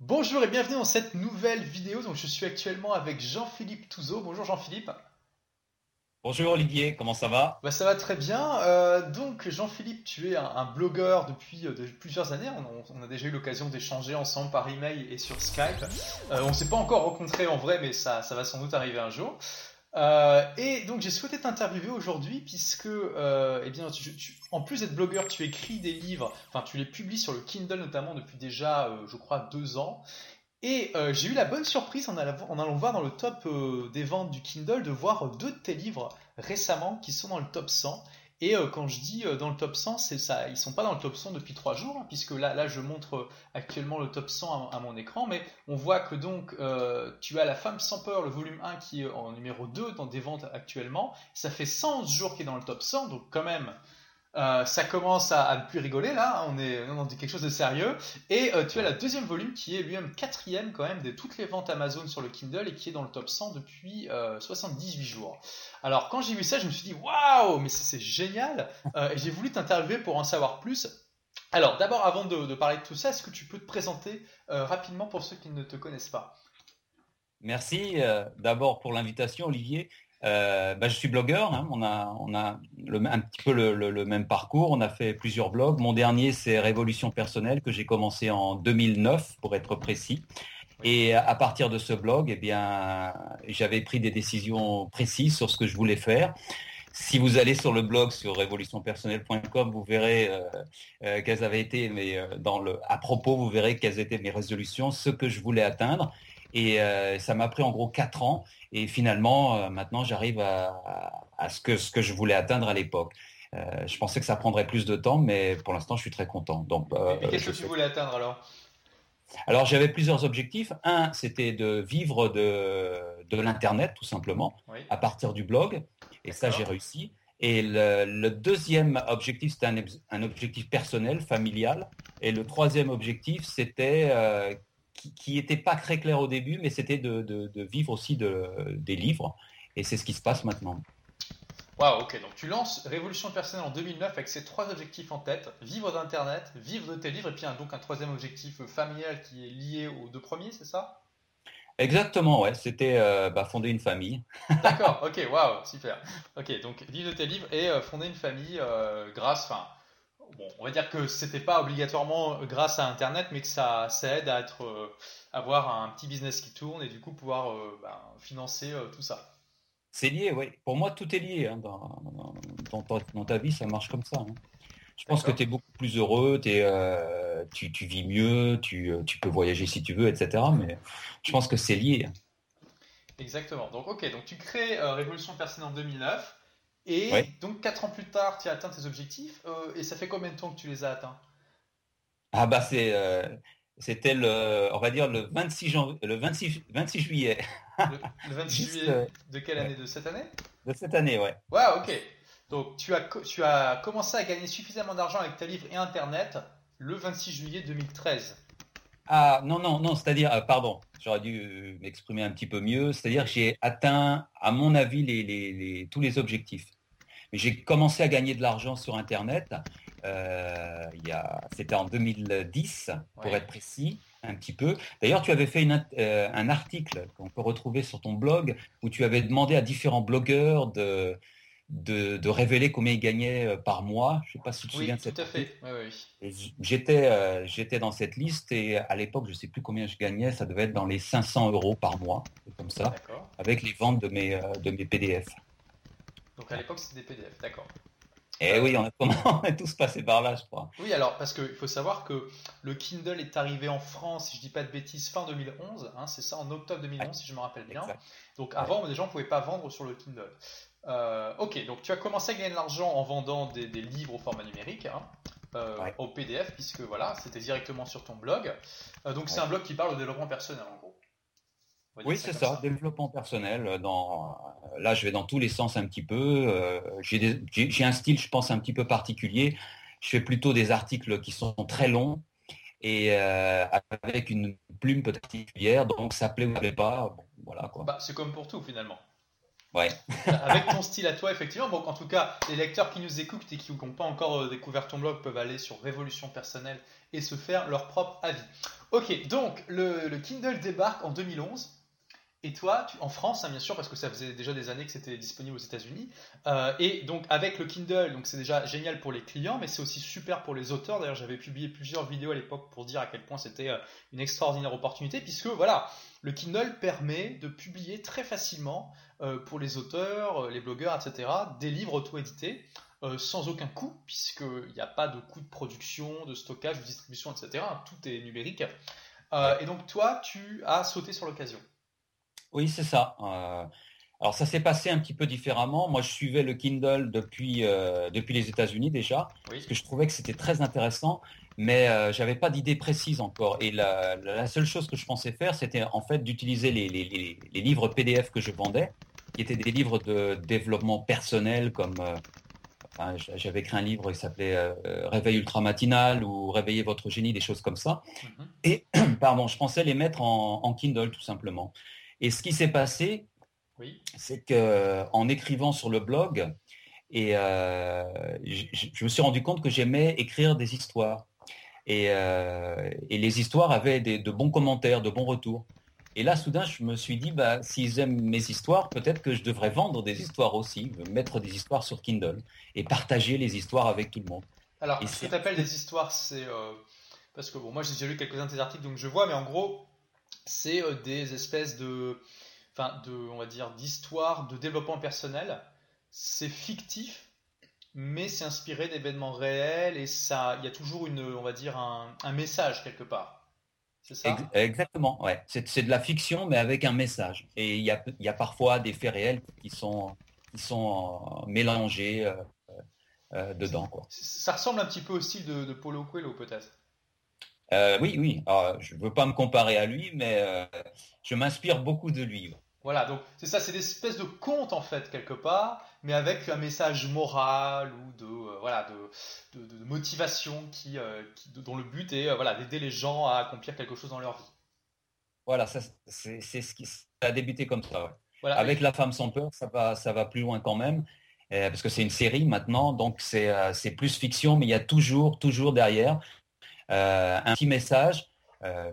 Bonjour et bienvenue dans cette nouvelle vidéo. Donc, je suis actuellement avec Jean-Philippe Touzeau. Bonjour Jean-Philippe. Bonjour Olivier, comment ça va? Bah, Ça va très bien. Euh, donc Jean-Philippe, tu es un, blogueur depuis, euh, plusieurs années. On, a déjà eu l'occasion d'échanger ensemble par email et sur Skype. Euh, on ne s'est pas encore rencontré en vrai, mais ça, ça va sans doute arriver un jour. Et donc j'ai souhaité t'interviewer aujourd'hui puisque, eh bien, en plus d'être blogueur, tu écris des livres, enfin tu les publies sur le Kindle notamment depuis déjà, je crois, deux ans. Et euh, j'ai eu la bonne surprise en allant, voir dans le top euh, des ventes du Kindle de voir deux de tes livres récemment qui sont dans le top 100. Et euh, quand je dis dans le top 100, c'est ça, ils sont pas dans le top 100 depuis trois jours, hein, puisque là, là, je montre actuellement le top 100 à, mon écran, mais on voit que donc tu as La Femme sans peur, le volume 1 qui est en numéro 2 dans des ventes actuellement. Ça fait 111 jours qu'il est dans le top 100, donc quand même, euh, ça commence à, ne plus rigoler là, on est dans quelque chose de sérieux. Et euh, tu as le deuxième volume qui est lui-même quatrième quand même de toutes les ventes Amazon sur le Kindle et qui est dans le top 100 depuis 78 euh, jours. Alors quand j'ai vu ça, je me suis dit waouh, mais c'est génial Et j'ai voulu t'interviewer pour en savoir plus. Alors d'abord, avant de, parler de tout ça, est-ce que tu peux te présenter rapidement pour ceux qui ne te connaissent pas? Merci d'abord pour l'invitation, Olivier. Euh, bah, je suis blogueur, hein. on a, un petit peu le, même parcours, on a fait plusieurs blogs. Mon dernier, c'est Révolution personnelle, que j'ai commencé en 2009, pour être précis. Et à partir de ce blog, eh bien, j'avais pris des décisions précises sur ce que je voulais faire. Si vous allez sur le blog sur révolutionpersonnelle.com, vous verrez euh, euh, quelles avaient été, mais dans le, à propos, vous verrez quelles étaient mes résolutions, ce que je voulais atteindre. Et ça m'a pris en gros quatre ans. Et finalement, euh, maintenant, j'arrive à, ce, que, ce que je voulais atteindre à l'époque. Euh, je pensais que ça prendrait plus de temps, mais pour l'instant, je suis très content. Donc, euh, et qu'est-ce que tu voulais atteindre alors? Alors j'avais plusieurs objectifs. Un, c'était de vivre de, de l'Internet, tout simplement, à partir du blog. Et ça, j'ai réussi. Et le, deuxième objectif, c'était un, objectif personnel, familial. Et le troisième objectif, c'était qui n'était pas très clair au début, mais c'était de, vivre aussi des livres. Et c'est ce qui se passe maintenant. Waouh, ok. Donc tu lances Révolution personnelle en 2009 avec ces trois objectifs en tête vivre d'Internet, vivre de tes livres, et puis donc un troisième objectif familial qui est lié aux deux premiers, c'est ça? Exactement, ouais. C'était euh, bah, fonder une famille. D'accord, ok, waouh, super. Ok, donc vivre de tes livres et euh, fonder une famille euh, grâce, enfin, bon, on va dire que c'était pas obligatoirement grâce à Internet, mais que ça, aide à être, euh, avoir un petit business qui tourne et du coup pouvoir euh, ben, financer euh, tout ça. C'est lié, oui. Pour moi, tout est lié. Hein, dans, ta vie, ça marche comme ça. Hein. Je pense que tu es beaucoup plus heureux, es, tu, vis mieux, tu, peux voyager si tu veux, etc. Mais je pense que c'est lié. Exactement. Donc, ok, donc tu crées Révolution personnelle en 2009. Et donc, 4 ans plus tard, tu as atteint tes objectifs. Euh, et ça fait combien de temps que tu les as atteints? Ah, bah, c'est. Euh, c'était le, on va dire le 26, le 26, 26 juillet. Le, 26 juillet de quelle année? De cette année? De cette année, ouais. Ouais, ok. Donc tu as, tu as commencé à gagner suffisamment d'argent avec ta livre et Internet le 26 juillet 2013. Ah non, non, non, c'est-à-dire, euh, pardon, j'aurais dû m'exprimer un petit peu mieux, c'est-à-dire j'ai atteint, à mon avis, les, tous les objectifs. J'ai commencé à gagner de l'argent sur Internet. Euh, c'était en 2010, pour être précis, un petit peu. D'ailleurs, tu avais fait euh, un article qu'on peut retrouver sur ton blog où tu avais demandé à différents blogueurs de, de, révéler combien ils gagnaient euh, par mois. Je ne sais pas si tu te souviens de cette tout à fait. J'étais, j'étais dans cette liste et à l'époque, je ne sais plus combien je gagnais. Ça devait être dans les 500 euros par mois, comme ça, avec les ventes de mes, de mes PDF. Donc à l'époque, c'était des PDF, d'accord. Eh oui, on a, on a tous passé par là, je crois. Oui, alors, parce qu'il faut savoir que le Kindle est arrivé en France, si je dis pas de bêtises, fin 2011. Hein, c'est ça, en octobre 2011, si je me rappelle bien. Donc avant, les gens ne pouvaient pas vendre sur le Kindle. Euh, ok, donc tu as commencé à gagner de l'argent en vendant des, livres au format numérique, hein, euh, au PDF, puisque voilà, c'était directement sur ton blog. Euh, donc c'est un blog qui parle au développement personnel, en gros. Oui, c'est ça, développement personnel. Euh, dans, euh, là, je vais dans tous les sens un petit peu. Euh, j'ai un style, je pense, un petit peu particulier. Je fais plutôt des articles qui sont très longs et avec une plume particulière, donc ça plaît ou ça plaît pas. voilà quoi. Bah, c'est comme pour tout finalement. Ouais. Avec ton style à toi, effectivement. Bon, en tout cas, les lecteurs qui nous écoutent et qui n'ont pas encore euh, découvert ton blog peuvent aller sur Révolution personnelle et se faire leur propre avis. Ok, donc le, le Kindle débarque en 2011. Et toi, en France, hein, bien sûr, parce que ça faisait déjà des années que c'était disponible aux États-Unis. Euh, et donc avec le Kindle, c'est déjà génial pour les clients, mais c'est aussi super pour les auteurs. D'ailleurs, j'avais publié plusieurs vidéos à l'époque pour dire à quel point c'était euh, une extraordinaire opportunité, puisque voilà, le Kindle permet de publier très facilement euh, pour les auteurs, les blogueurs, etc., des livres auto-édités. sans aucun coût, puisqu'il n'y a pas de coût de production, de stockage, de distribution, etc. Tout est numérique. et donc toi, tu as sauté sur l'occasion. Oui, c'est ça. Euh, alors ça s'est passé un petit peu différemment. Moi, je suivais le Kindle depuis, euh, depuis les États-Unis déjà, parce que je trouvais que c'était très intéressant, mais euh, j'avais pas d'idée précise encore. Et la, seule chose que je pensais faire, c'était en fait d'utiliser les, les, livres PDF que je vendais, qui étaient des livres de développement personnel, comme j'avais écrit un livre qui s'appelait Réveil ultramatinal ou Réveillez votre génie, des choses comme ça. Mm-hmm. Et pardon, je pensais les mettre en Kindle tout simplement. Et ce qui s'est passé, c'est qu'en écrivant sur le blog, et euh, je, me suis rendu compte que j'aimais écrire des histoires. Et, euh, les histoires avaient de bons commentaires, de bons retours. Et là, soudain, je me suis dit, bah, s'ils aiment mes histoires, peut-être que je devrais vendre des histoires aussi, mettre des histoires sur Kindle et partager les histoires avec tout le monde. Alors, ce que tu appelles des histoires, c'est... Euh, parce que bon, moi j'ai déjà lu quelques-uns de tes articles, donc je vois, mais en gros, c'est euh, des espèces de, enfin, de, on va dire, d'histoires de développement personnel. C'est fictif, mais c'est inspiré d'événements réels et ça, il y a toujours une, on va dire, un, message quelque part. C'est ça? Exactement, ouais. C'est de la fiction, mais avec un message. Et il y a, y a parfois des faits réels qui sont, qui sont euh, mélangés euh, dedans. Quoi. Ça ressemble un petit peu au style de, de Paulo Coelho, peut-être euh, oui, oui. je ne veux pas me comparer à lui, mais euh, je m'inspire beaucoup de lui. Voilà, donc c'est ça, c'est des espèces de contes en fait quelque part, mais avec un message moral ou de euh, voilà de, de, motivation qui, dont le but est voilà d'aider les gens à accomplir quelque chose dans leur vie. Voilà, c'est ce qui ça a débuté comme ça. avec la femme sans peur, ça va ça va plus loin quand même. parce que c'est une série maintenant, donc c'est plus fiction, mais il y a toujours, toujours derrière euh, un petit message. Euh,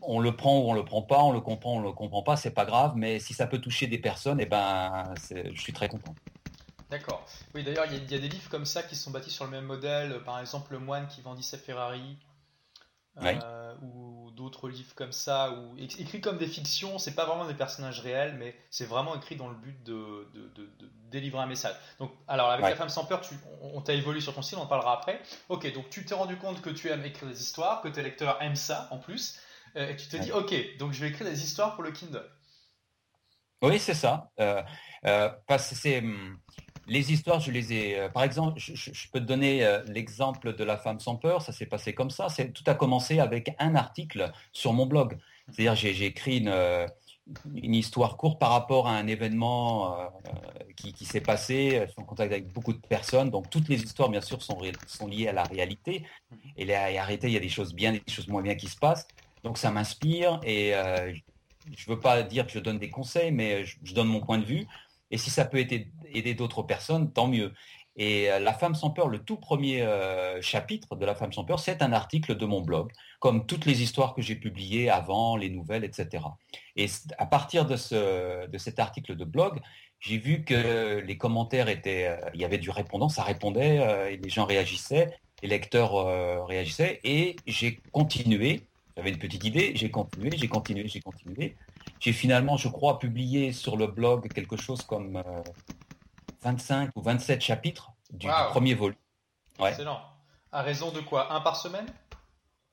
on le prend ou on le prend pas, on le comprend, ou on le comprend pas, c'est pas grave, mais si ça peut toucher des personnes, eh ben, je suis très content. D'accord. Oui, d'ailleurs, il y, a des livres comme ça qui sont bâtis sur le même modèle. Par exemple, Le Moine qui vendit sa Ferrari. Euh, ou d'autres livres comme ça, ou écrits comme des fictions, c'est pas vraiment des personnages réels, mais c'est vraiment écrit dans le but de, délivrer un message. Donc, alors avec la femme sans peur, tu, on, t'a évolué sur ton style, on en parlera après. Ok, donc tu t'es rendu compte que tu aimes écrire des histoires, que tes lecteurs aiment ça en plus, euh, et tu te dis, ok, donc je vais écrire des histoires pour le Kindle. Oui, c'est ça. Euh, parce que c'est hum, les histoires, je les ai. Euh, par exemple, je, peux te donner euh, l'exemple de la femme sans peur. Ça s'est passé comme ça. C'est tout a commencé avec un article sur mon blog. C'est-à-dire, j'ai écrit une, euh, une, histoire courte par rapport à un événement qui, s'est passé. Je suis en contact avec beaucoup de personnes. Donc, toutes les histoires, bien sûr, sont, sont liées à la réalité. Et la réalité, il y a des choses bien, des choses moins bien qui se passent. Donc, ça m'inspire et je ne veux pas dire que je donne des conseils, mais je donne mon point de vue. Et si ça peut aider, d'autres personnes, tant mieux. Et euh, La femme sans peur, le tout premier euh, chapitre de La femme sans peur, c'est un article de mon blog, comme toutes les histoires que j'ai publiées avant, les nouvelles, etc. Et à partir de, ce, de cet article de blog, j'ai vu que les commentaires étaient, euh, il y avait du répondant, ça répondait, et les gens réagissaient, les lecteurs réagissaient, et j'ai continué. J'avais une petite idée, j'ai continué, j'ai continué, j'ai continué. J'ai finalement, je crois, publié sur le blog quelque chose comme 25 euh, ou 27 chapitres du, premier volume. Excellent. À raison de quoi? Un par semaine?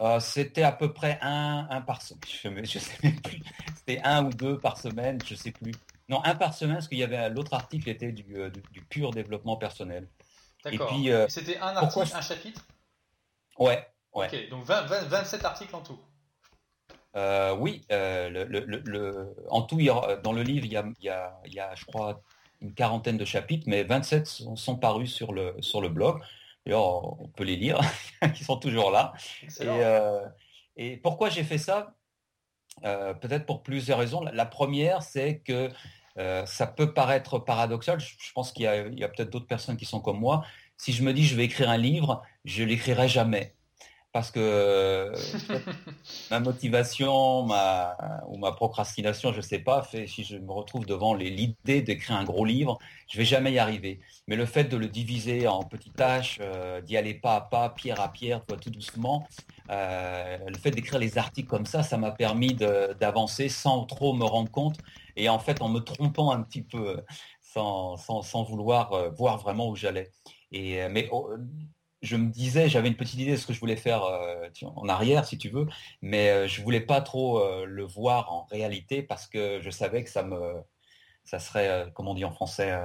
Euh, C'était à peu près un, un par semaine. Je ne sais même plus. C'était un ou deux par semaine, je ne sais plus. Non, un par semaine, parce qu'il y avait l'autre article était du, euh, pur développement personnel. D'accord. C'était un article, un chapitre? Ouais. ouais. Ok, donc 27 articles en tout. Euh, oui, euh, le, en tout, dans le livre, il y, a, je crois, une quarantaine de chapitres, mais 27 sont, parus sur le, sur le blog. D'ailleurs, on peut les lire, ils sont toujours là. Euh, et, pourquoi j'ai fait ça? Peut-être pour plusieurs raisons. La première, c'est que ça peut paraître paradoxal. Je, pense qu'il y a, a peut-être d'autres personnes qui sont comme moi. Si je me dis je vais écrire un livre, je l'écrirai jamais parce que ma motivation ma, ou ma procrastination, je ne sais pas, fait, si je me retrouve devant l'idée d'écrire un gros livre, je ne vais jamais y arriver. Mais le fait de le diviser en petites tâches, euh, d'y aller pas à pas, pierre à pierre, tout doucement, euh, le fait d'écrire les articles comme ça, ça m'a permis d'avancer sans trop me rendre compte et en fait en me trompant un petit peu, sans, sans, sans vouloir euh, voir vraiment où j'allais. Et, mais oh, je me disais, j'avais une petite idée de ce que je voulais faire euh, en arrière, si tu veux, mais euh, je voulais pas trop euh, le voir en réalité parce que je savais que ça me, ça serait, comme on dit en français,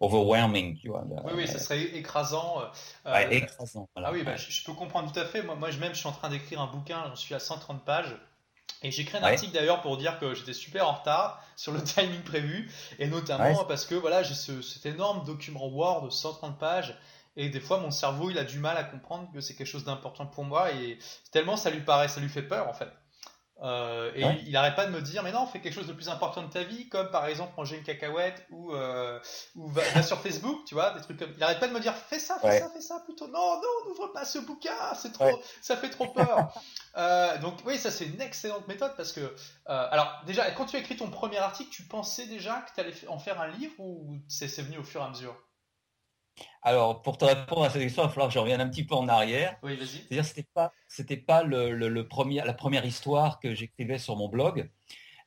overwhelming, tu vois. Oui, oui, ça serait écrasant. écrasant. Ah oui, bah, je, peux comprendre tout à fait. Moi, moi même, je suis en train d'écrire un bouquin, j'en suis à 130 pages. Et j'ai écrit un article d'ailleurs pour dire que j'étais super en retard sur le timing prévu, et notamment parce que voilà, j'ai ce, cet énorme document Word de 130 pages et des fois, mon cerveau, il a du mal à comprendre que c'est quelque chose d'important pour moi. Et tellement ça lui paraît, ça lui fait peur, en fait. Euh, et il n'arrête pas de me dire, mais non, fais quelque chose de plus important de ta vie, comme par exemple manger une cacahuète ou, euh, ou va, sur Facebook, tu vois, des trucs comme. Il n'arrête pas de me dire, fais ça, fais ça, fais ça plutôt. Non, non, n'ouvre pas ce bouquin, c'est trop, ça fait trop peur. euh, donc oui, ça c'est une excellente méthode parce que, alors déjà, quand tu as écrit ton premier article, tu pensais déjà que tu allais en faire un livre ou c'est venu au fur et à mesure? Alors, pour te répondre à cette question, il va falloir que je revienne un petit peu en arrière. Oui, vas-y. C'est-à-dire, c'était pas, c'était pas le, premier, la première histoire que j'écrivais sur mon blog.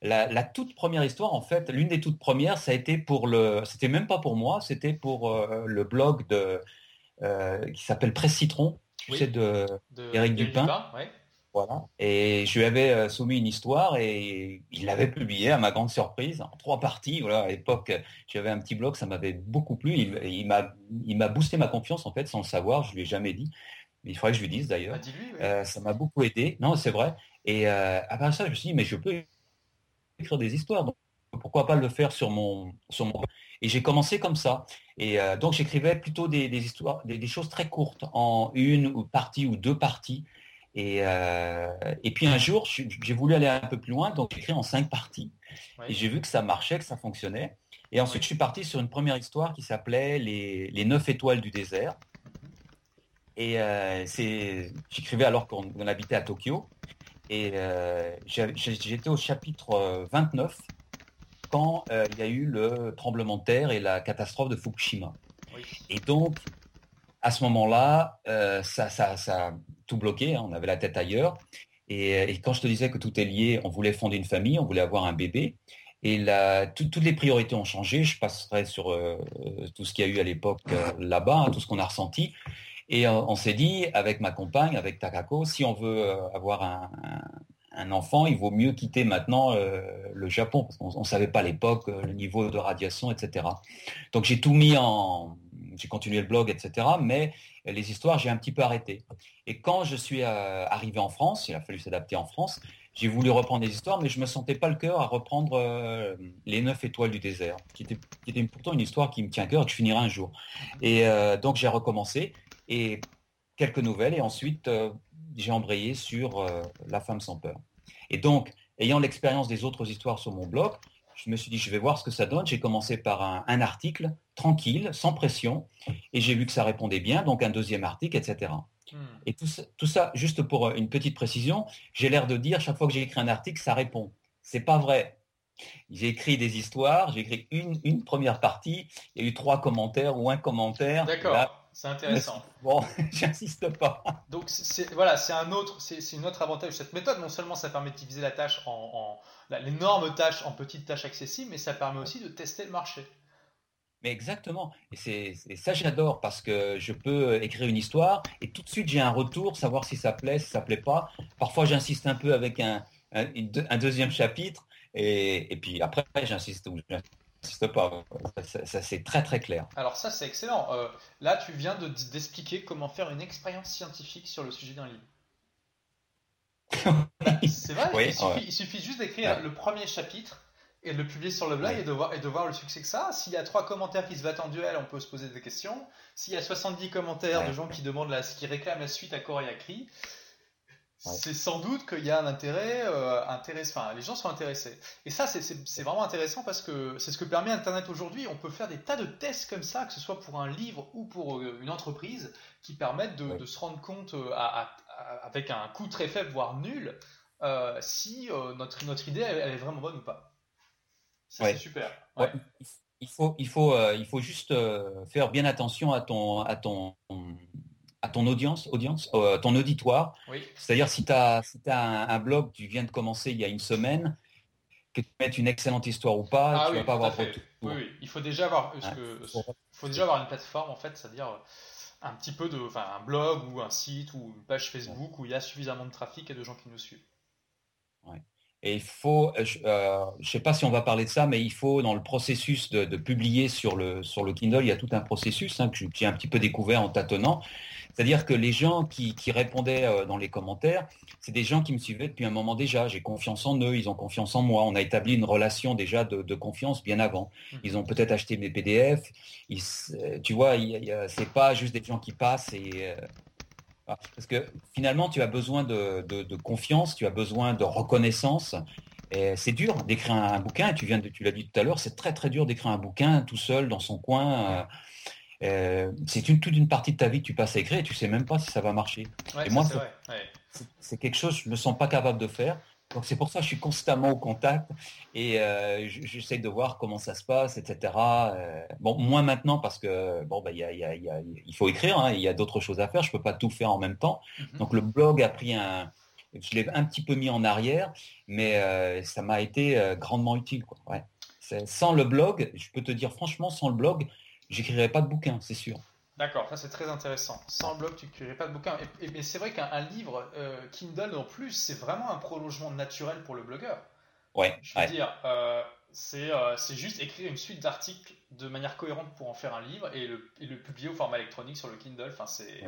La, toute première histoire, en fait, l'une des toutes premières, ça a été pour le, c'était même pas pour moi, c'était pour euh, le blog de, euh, qui s'appelle Presse Citron, tu sais, de, Eric Dupin. Et je lui avais euh, soumis une histoire et il l'avait publiée à ma grande surprise en trois parties. Voilà, à l'époque, j'avais un petit blog, ça m'avait beaucoup plu. Il, il m'a boosté ma confiance en fait sans le savoir. Je lui ai jamais dit, mais il faudrait que je lui dise d'ailleurs. Bah, euh, ça m'a beaucoup aidé. Non, c'est vrai. Et euh, après ça, je me suis dit, mais je peux écrire des histoires. Donc, pourquoi pas le faire sur mon sur mon et j'ai commencé comme ça. Et donc j'écrivais plutôt des, histoires, des, des, choses très courtes, en une ou partie ou deux parties. Et, euh, et puis un jour, j'ai voulu aller un peu plus loin, donc j'ai écrit en cinq parties. Et j'ai vu que ça marchait, que ça fonctionnait. Et ensuite, je suis parti sur une première histoire qui s'appelait les, les neuf étoiles du désert. Et euh, j'écrivais alors qu'on habitait à Tokyo. Et euh, j'étais au chapitre 29 quand il y a eu le tremblement de terre et la catastrophe de Fukushima. Et donc, à ce moment-là, ça, ça, ça, tout bloqué, hein, on avait la tête ailleurs. Et, quand je te disais que tout est lié, on voulait fonder une famille, on voulait avoir un bébé. Et toutes les priorités ont changé. Je passerai sur euh, tout ce qu'il y a eu à l'époque euh, là-bas, hein, tout ce qu'on a ressenti. Et euh, on s'est dit, avec ma compagne, avec Takako, si on veut avoir un, enfant, il vaut mieux quitter maintenant le Japon, parce ne savait pas à l'époque le niveau de radiation, etc. Donc j'ai tout mis en... J'ai continué le blog, etc. Mais les histoires, j'ai un petit peu arrêté. Et quand je suis euh, arrivé en France, il a fallu s'adapter en France, j'ai voulu reprendre des histoires, mais je ne me sentais pas le cœur à reprendre euh, Les Neuf Étoiles du désert, qui était, pourtant une histoire qui me tient à cœur et que je finirai un jour. Et euh, donc j'ai recommencé, et quelques nouvelles, et ensuite j'ai embrayé sur La femme sans peur. Et donc, ayant l'expérience des autres histoires sur mon blog, je me suis dit, je vais voir ce que ça donne. J'ai commencé par un, article tranquille, sans pression, et j'ai vu que ça répondait bien, donc un deuxième article, etc. Hmm. Et tout ça, tout ça, juste pour une petite précision, j'ai l'air de dire, chaque fois que j'ai écrit un article, ça répond. C'est pas vrai. J'ai écrit des histoires, j'ai écrit une, une, première partie, il y a eu trois commentaires ou un commentaire. D'accord. C'est intéressant. Bon, j'insiste pas. Donc c'est voilà, c'est un autre, c'est une autre avantage de cette méthode. Non seulement ça permet de diviser la tâche en, l'énorme tâche en petites tâches accessibles, mais ça permet aussi de tester le marché. Mais exactement. Et c'est ça j'adore parce que je peux écrire une histoire et tout de suite j'ai un retour, savoir si ça plaît, si ça plaît pas. Parfois j'insiste un peu avec un, un, deuxième chapitre et, et puis après j'insiste pas. Ça, c'est très très clair. Alors ça c'est excellent. Euh, là tu viens d'expliquer comment faire une expérience scientifique sur le sujet d'un livre. c'est vrai, il, suffit, juste d'écrire le premier chapitre et de le publier sur le blog et, de voir, et de voir le succès que ça. S'il y a trois commentaires qui se battent en duel, on peut se poser des questions. S'il y a 70 commentaires de gens qui demandent la, qui réclament la suite à corps et à cri, c'est sans doute qu'il y a un intérêt, euh, enfin, les gens sont intéressés. Et ça, c'est vraiment intéressant parce que c'est ce que permet Internet aujourd'hui. On peut faire des tas de tests comme ça, que ce soit pour un livre ou pour euh, une entreprise, qui permettent de, se rendre compte euh, avec un coût très faible, voire nul, si notre, notre idée elle, est vraiment bonne ou pas. C'est super. Il faut, il faut, il faut juste faire bien attention à ton, à ton à ton audience, audience euh, ton auditoire. C'est-à-dire si tu as, un, blog, tu viens de commencer il y a une semaine, que tu mettes une excellente histoire ou pas, ah tu vas pas avoir Oui, il faut déjà avoir, faut déjà avoir une plateforme en fait, c'est-à-dire un petit peu de, enfin un blog ou un site ou une page Facebook où il y a suffisamment de trafic et de gens qui nous suivent. Et il faut, euh, je ne euh, sais pas si on va parler de ça, mais il faut dans le processus de, publier sur le, sur le Kindle, il y a tout un processus hein, que j'ai un petit peu découvert en tâtonnant. C'est-à-dire que les gens qui, répondaient euh, dans les commentaires, c'est des gens qui me suivaient depuis un moment déjà. J'ai confiance en eux, ils ont confiance en moi. On a établi une relation déjà de, confiance bien avant. Mmh. Ils ont peut-être acheté mes PDF. Euh, tu vois, c'est pas juste des gens qui passent et euh, parce que finalement, tu as besoin de, confiance, tu as besoin de reconnaissance. C'est dur d'écrire un, bouquin. Tu viens, de, tu l'as dit tout à l'heure, c'est très très dur d'écrire un bouquin tout seul dans son coin. Euh, c'est une, toute une partie de ta vie que tu passes à écrire et tu sais même pas si ça va marcher. et moi, c'est quelque chose que je me sens pas capable de faire. Donc c'est pour ça que je suis constamment au contact et euh, j'essaie de voir comment ça se passe, etc. Euh, bon, moins maintenant parce que bon, bah, il faut écrire, hein, il y a d'autres choses à faire, je peux pas tout faire en même temps. Mhm. Donc le blog a pris un, je l'ai un petit peu mis en arrière, mais ça m'a été grandement utile. Quoi. Sans le blog, je peux te dire franchement, sans le blog, j'écrirais pas de bouquin, c'est sûr. D'accord, ça c'est très intéressant. Sans blog, tu n'écrirais pas de bouquin. Et, mais c'est vrai qu'un livre euh, Kindle en plus, c'est vraiment un prolongement naturel pour le blogueur. Ouais. Je veux dire, euh, euh, c'est juste écrire une suite d'articles de manière cohérente pour en faire un livre et le, et le publier au format électronique sur le Kindle. Enfin, c'est.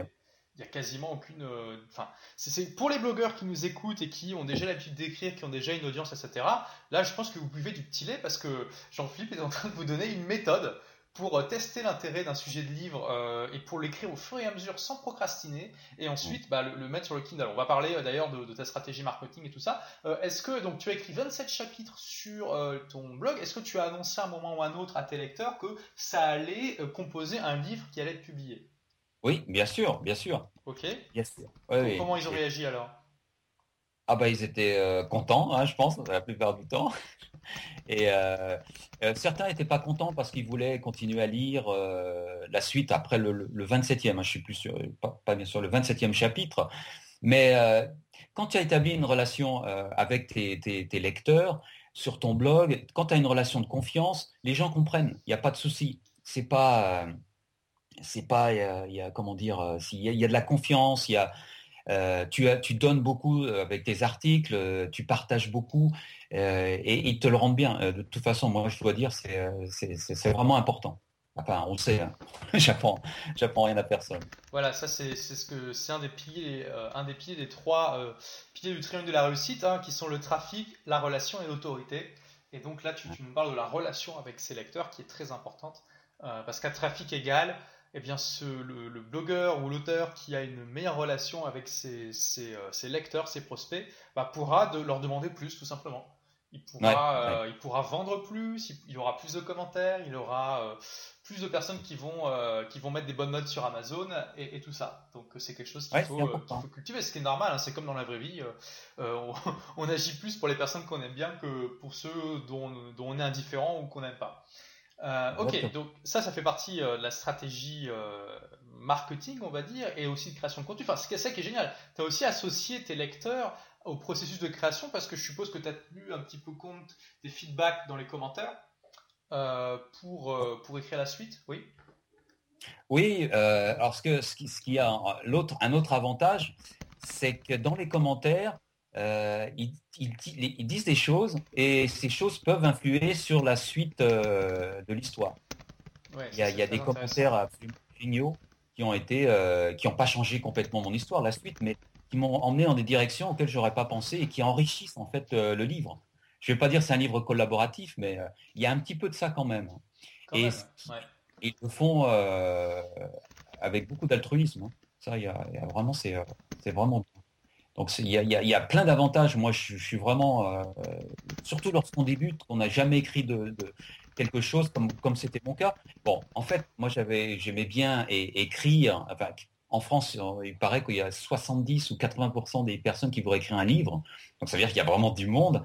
Il n'y a quasiment aucune. Enfin, c'est pour les blogueurs qui nous écoutent et qui ont déjà l'habitude d'écrire, qui ont déjà une audience, etc. Là, je pense que vous buvez du petit lait parce que Jean-Philippe est en train de vous donner une méthode pour euh, tester l'intérêt d'un sujet de livre euh, et pour l'écrire au fur et à mesure sans procrastiner et ensuite bah, le, mettre sur le Kindle. On va parler euh, d'ailleurs de, ta stratégie marketing et tout ça. Est-ce que donc tu as écrit 27 chapitres sur ton blog Est-ce que tu as annoncé à un moment ou à un autre à tes lecteurs que ça allait composer un livre qui allait être publié? Oui, bien sûr, bien sûr. Ok. Bien sûr. comment ils ont réagi alors? Ah bah ils étaient contents, hein, je pense, la plupart du temps. Et euh, euh, certains n'étaient pas contents parce qu'ils voulaient continuer à lire euh, la suite après le, 27e, hein, je suis plus sûr, pas, bien sûr le 27e chapitre. Mais quand tu as établi une relation avec tes, lecteurs sur ton blog, quand tu as une relation de confiance, les gens comprennent, il n'y a pas de souci. C'est pas, c'est pas, il y, comment dire, il y, a de la confiance, il y a, euh, tu, donnes beaucoup euh, avec tes articles, euh, tu partages beaucoup et ils te le rendent bien. de toute façon, moi, je dois dire, c'est vraiment important. Enfin, on le sait, hein. j'apprends, rien à personne. Voilà, ça c'est un des piliers, des trois piliers du triangle de la réussite, hein, qui sont le trafic, la relation et l'autorité. Et donc là, tu, tu, nous parles de la relation avec ses lecteurs, qui est très importante, parce qu'à trafic égal, eh bien, le, blogueur ou l'auteur qui a une meilleure relation avec ses, euh, lecteurs, ses prospects, bah, pourra de leur demander plus, tout simplement. Il pourra, euh, il pourra vendre plus, il, aura plus de commentaires, il aura euh, plus de personnes qui vont, qui vont mettre des bonnes notes sur Amazon et, tout ça. Donc c'est quelque chose qu'il faut, cultiver, ce qui est normal, hein. c'est comme dans la vraie vie. On, agit plus pour les personnes qu'on aime bien que pour ceux dont, dont on est indifférent ou qu'on n'aime pas. Euh, ok, donc ça, ça fait partie euh, de la stratégie euh, marketing, on va dire, et aussi de création de contenu. Enfin, c'est ça qui est génial. Tu as aussi associé tes lecteurs au processus de création parce que je suppose que tu as tenu un petit peu compte des feedbacks dans les commentaires pour, pour écrire la suite, oui? Oui, alors ce, que, ce, qui, ce qui a l'autre, un autre avantage, c'est que dans les commentaires, euh, ils, disent des choses et ces choses peuvent influer sur la suite euh, de l'histoire. il y a, des commentaires absolument géniaux qui ont été, euh, qui n'ont pas changé complètement mon histoire, la suite, mais qui m'ont emmené dans des directions auxquelles j'aurais pas pensé et qui enrichissent en fait le livre. Je ne vais pas dire c'est un livre collaboratif, mais il y a un petit peu de ça quand même. et ils le font avec beaucoup d'altruisme. Hein. Ça, il y, a, vraiment, c'est vraiment Donc il y a, plein d'avantages. Moi, je, suis vraiment, surtout lorsqu'on débute, qu'on n'a jamais écrit de, quelque chose comme comme c'était mon cas. Bon, en fait, moi j'avais j'aimais bien écrire. Enfin, en France, il paraît qu'il y a 70 ou 80% des personnes qui voudraient écrire un livre. Donc ça veut dire qu'il y a vraiment du monde.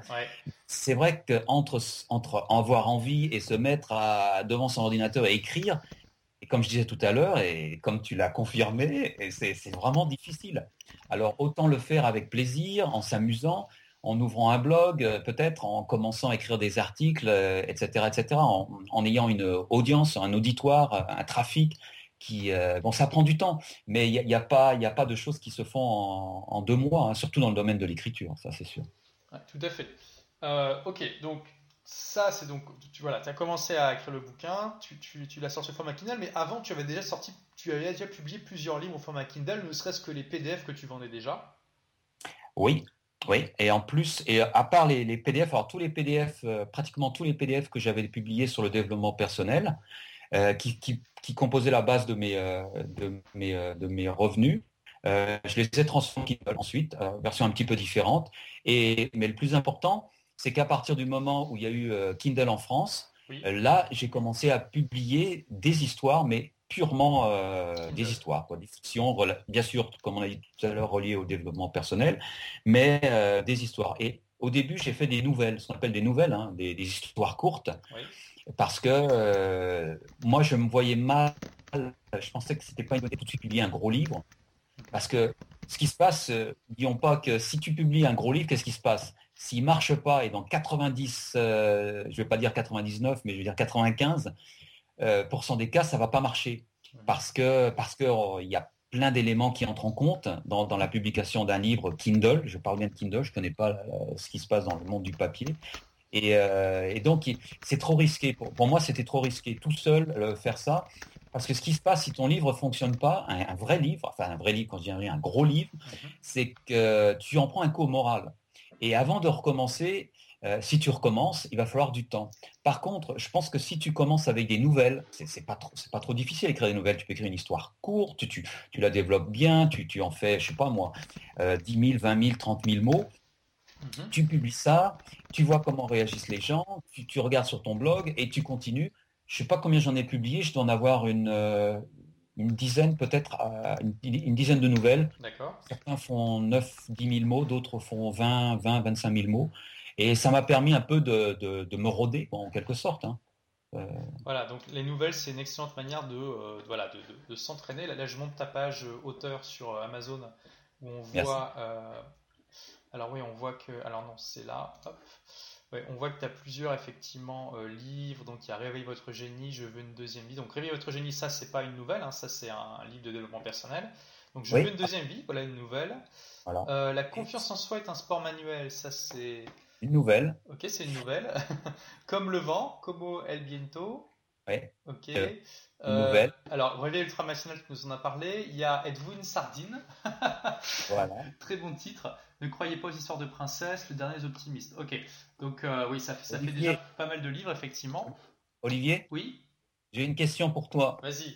C'est vrai qu'entre entre avoir envie et se mettre à, devant son ordinateur et écrire, et comme je disais tout à l'heure, et comme tu l'as confirmé, c'est vraiment difficile. Alors autant le faire avec plaisir, en s'amusant, en ouvrant un blog, peut-être en commençant à écrire des articles, etc., etc., en, ayant une audience, un auditoire, un trafic qui, euh, bon, ça prend du temps, mais il n'y a, pas, de choses qui se font en, deux mois, hein, surtout dans le domaine de l'écriture, ça c'est sûr. tout à fait. Euh, ok, donc ça c'est donc, tu voilà, as commencé à écrire le bouquin, tu, tu, l'as sorti au format Kindle, mais avant tu avais déjà sorti, tu avais déjà publié plusieurs livres au format Kindle, ne serait-ce que les PDF que tu vendais déjà. Oui, oui, et en plus, et à part les, PDF, alors tous les PDF, euh, pratiquement tous les PDF que j'avais publiés sur le développement personnel, qui, qui, qui composaient la base de mes, euh, de mes, euh, de mes revenus. Euh, je les ai transformés ensuite, version un petit peu différente. Et, mais le plus important, c'est qu'à partir du moment où il y a eu Kindle en France, là, j'ai commencé à publier des histoires, mais purement des histoires, des fictions, bien sûr, comme on a dit tout à l'heure, reliées au développement personnel, mais des histoires. Et au début, j'ai fait des nouvelles, ce qu'on appelle des nouvelles, hein, des, histoires courtes. Oui parce que euh, moi, je me voyais mal. Je pensais que c'était pas une bonne idée tout de suite publier un gros livre, parce que ce qui se passe, euh, disons pas que si tu publies un gros livre, qu'est-ce qui se passe? S'il marche pas et dans 90, euh, je vais pas dire 99, mais je vais dire 95% des cas, ça va pas marcher, parce que parce que oh, y a plein d'éléments qui entrent en compte dans, dans la publication d'un livre Kindle. Je parle bien de Kindle, je connais pas ce qui se passe dans le monde du papier. Euh, et, donc, c'est trop risqué. Pour, moi, c'était trop risqué tout seul euh, faire ça. Parce que ce qui se passe si ton livre ne fonctionne pas, un, vrai livre, enfin un vrai livre, quand je dis un gros livre, mhm. c'est que tu en prends un coup moral. Et avant de recommencer, euh, si tu recommences, il va falloir du temps. Par contre, je pense que si tu commences avec des nouvelles, c'est pas trop, c'est pas trop difficile d'écrire des nouvelles. Tu peux écrire une histoire courte, tu, tu, la développes bien, tu, tu, en fais, je sais pas moi, 10 000, 20 000, 30 000 mots. Mhm. Tu publies ça, tu vois comment réagissent les gens, tu, regardes sur ton blog et tu continues. Je ne sais pas combien j'en ai publié, je dois en avoir une, euh, une dizaine peut-être, euh, une, dizaine de nouvelles. Certains font 9, 10 000 mots, d'autres font 20, 20, 25 000 mots. Et ça m'a permis un peu de, me roder, en quelque sorte. Hein. Euh, voilà, donc les nouvelles, c'est une excellente manière de, voilà, de, s'entraîner. Là, je monte ta page auteur sur Amazon où on voit alors oui, on voit que... Alors non, c'est là. On voit que tu as plusieurs effectivement euh, livres. Donc il y a Réveille votre génie, je veux une deuxième vie. Donc Réveille votre génie, ça c'est pas une nouvelle, hein, ça c'est un, livre de développement personnel. Donc je veux une deuxième vie, voilà une nouvelle. Euh, la confiance en soi est un sport manuel, ça c'est... Une nouvelle. Ok, c'est une nouvelle. Comme le vent, como el viento. Oui. Ok. Euh, nouvelle. Alors, Réveil ultranational, tu nous en as parlé. Il y a Êtes-vous une sardine Voilà. Très bon titre. Ne croyez pas aux histoires de princesses, le dernier optimiste. Ok, donc euh, oui, ça, ça fait déjà pas mal de livres, effectivement. Olivier Oui J'ai une question pour toi. Vas-y.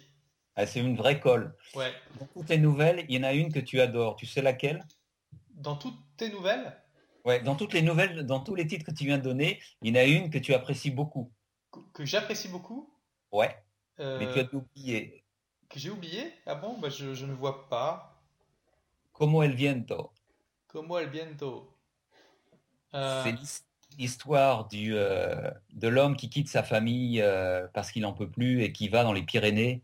Ah, c'est une vraie colle. Ouais. Dans toutes tes nouvelles, il y en a une que tu adores. Tu sais laquelle? Dans toutes tes nouvelles? Ouais, dans toutes les nouvelles, dans tous les titres que tu viens de donner, il y en a une que tu apprécies beaucoup. Que, j'apprécie beaucoup? Ouais. Mais tu as euh, oublié. Que j'ai oublié? Ah bon? Bah, je, je ne vois pas. Como el viento. Como el viento. Euh, c'est l'histoire du, euh, de l'homme qui quitte sa famille euh, parce qu'il n'en peut plus et qui va dans les Pyrénées.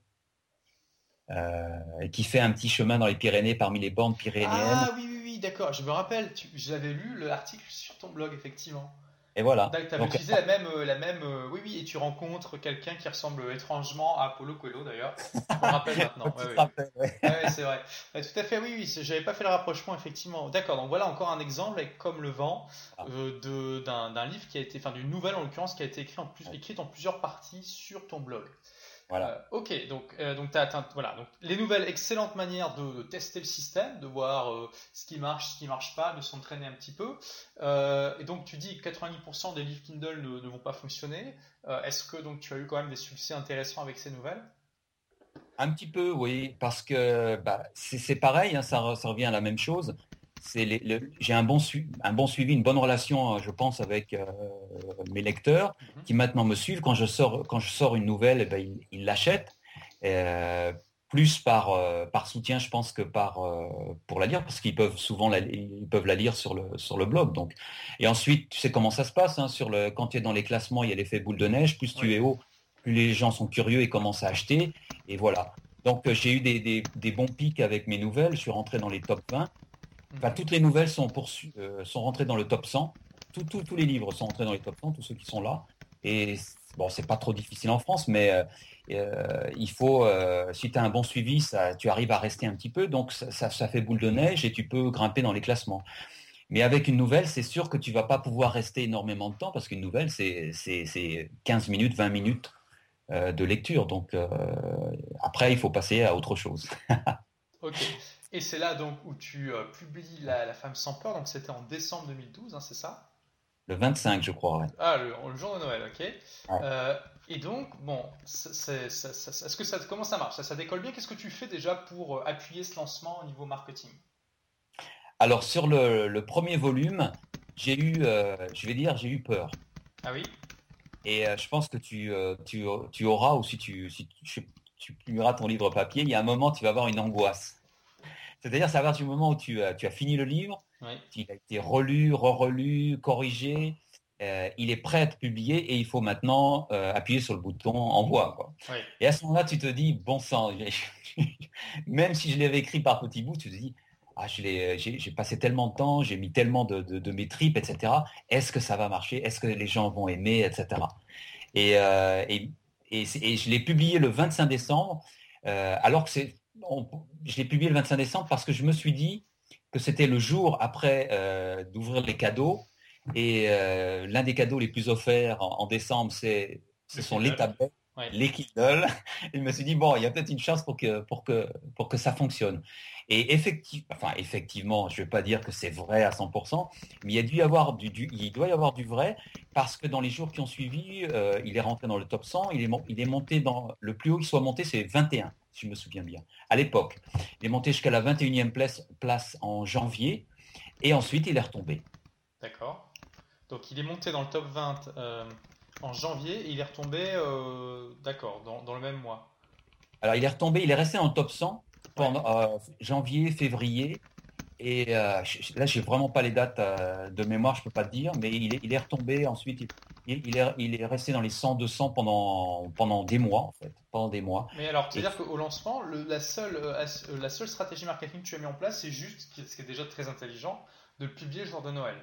et qui fait un petit chemin dans les Pyrénées parmi les bandes pyrénéennes. Ah oui, oui, oui, d'accord, je me rappelle, j'avais lu l'article sur ton blog, effectivement. Et voilà. Tu avais utilisé la même, euh, la même. Euh, oui, oui, et tu rencontres quelqu'un qui ressemble étrangement à Paulo Coelho d'ailleurs. Je me rappelle maintenant. ouais, c'est vrai. tout à fait, oui, oui. J'avais pas fait le rapprochement, effectivement. D'accord, donc voilà encore un exemple avec Comme le vent ah. euh, d'un livre qui a été. Enfin, d'une nouvelle en l'occurrence qui a été écrite en, plus, écrite en plusieurs parties sur ton blog. Voilà. Euh, ok, donc, euh, donc voilà. Donc, les nouvelles, excellentes manières de, tester le système, de voir euh, ce qui marche, ce qui marche pas, de s'entraîner un petit peu. et donc, tu dis que 90% des livres Kindle ne, vont pas fonctionner. Est-ce que donc tu as eu quand même des succès intéressants avec ces nouvelles? Un petit peu, oui, parce que bah, c'est pareil, hein, ça, revient à la même chose. J'ai un bon, un bon suivi, une bonne relation, je pense, avec mes lecteurs mhm. qui maintenant me suivent. Quand je sors, quand je sors une nouvelle, eh ben, ils l'achètent plus par, euh, par soutien, je pense, que par, euh, pour la lire, parce qu'ils peuvent souvent la, ils peuvent la lire sur le, sur le blog. Donc. Et ensuite, tu sais comment ça se passe. Hein, sur le, quand tu es dans les classements, il y a l'effet boule de neige. Plus tu es haut, plus les gens sont curieux et commencent à acheter. Et voilà. Donc euh, j'ai eu des, des, bons pics avec mes nouvelles. Je suis rentré dans les top 20. Toutes les nouvelles sont, sont rentrées dans le top 100. tous les livres sont rentrés dans les top 100, tous ceux qui sont là. Et bon, c'est pas trop difficile en France, mais euh, il faut, euh, si tu as un bon suivi, tu arrives à rester un petit peu, donc ça, fait boule de neige et tu peux grimper dans les classements. Mais avec une nouvelle, c'est sûr que tu vas pas pouvoir rester énormément de temps parce qu'une nouvelle, c'est 15 minutes, 20 minutes euh, de lecture. Donc après, il faut passer à autre chose. ok. Et c'est là donc où tu publies la, Femme sans peur. Donc c'était en décembre 2012, hein, c'est ça? Le 25, je crois. Ah, le, jour de Noël, ok. Et donc, bon, est-ce que ça, comment ça marche? Ça, décolle bien? Qu'est-ce que tu fais déjà pour euh, appuyer ce lancement au niveau marketing? Alors, sur le, premier volume, j'ai eu, euh, je vais dire, j'ai eu peur. Ah oui? Et euh, je pense que tu, tu, auras, ou si tu, si tu, publieras ton livre papier, il y a un moment, tu vas avoir une angoisse. C'est-à-dire, ça va du moment où tu, tu as fini le livre, il a été relu, re-relu, corrigé, euh, il est prêt à être publié et il faut maintenant euh, appuyer sur le bouton envoi. Et à ce moment-là, tu te dis, bon sang, même si je l'avais écrit par petits bouts, tu te dis, ah, j'ai passé tellement de temps, j'ai mis tellement de, mes tripes, etc. Est-ce que ça va marcher? Est-ce que les gens vont aimer, etc. Euh, et, je l'ai publié le 25 décembre, alors que c'est, je l'ai publié le 25 décembre parce que je me suis dit que c'était le jour après d'ouvrir les cadeaux. Et euh, l'un des cadeaux les plus offerts en, décembre, c'est, ce sont les tablettes, les Kindle. Et je me suis dit, bon, il y a peut-être une chance pour que, pour que, pour que ça fonctionne. Et effectivement, enfin, effectivement, je ne vais pas dire que c'est vrai à 100%, mais il, y a dû y avoir du, il doit y avoir du vrai parce que dans les jours qui ont suivi, euh, il est rentré dans le top 100, il est, il est monté dans le plus haut qu'il soit monté, c'est 21, si je me souviens bien, à l'époque. Il est monté jusqu'à la 21e place, place en janvier et ensuite il est retombé. D'accord. Donc il est monté dans le top 20 euh, en janvier et il est retombé, euh, d'accord, dans, le même mois. Alors il est retombé, il est resté dans le top 100 pendant euh, janvier, février. Et là, j'ai vraiment pas les dates de mémoire, je peux pas te dire, mais il est, il est retombé ensuite. Il, est, il est resté dans les 100, 200 pendant, pendant des mois, en fait. Pendant des mois. Mais alors, c'est-à-dire qu'au lancement, la, seule, la seule stratégie marketing que tu as mis en place, c'est juste, ce qui est déjà très intelligent, de le publier le jour de Noël.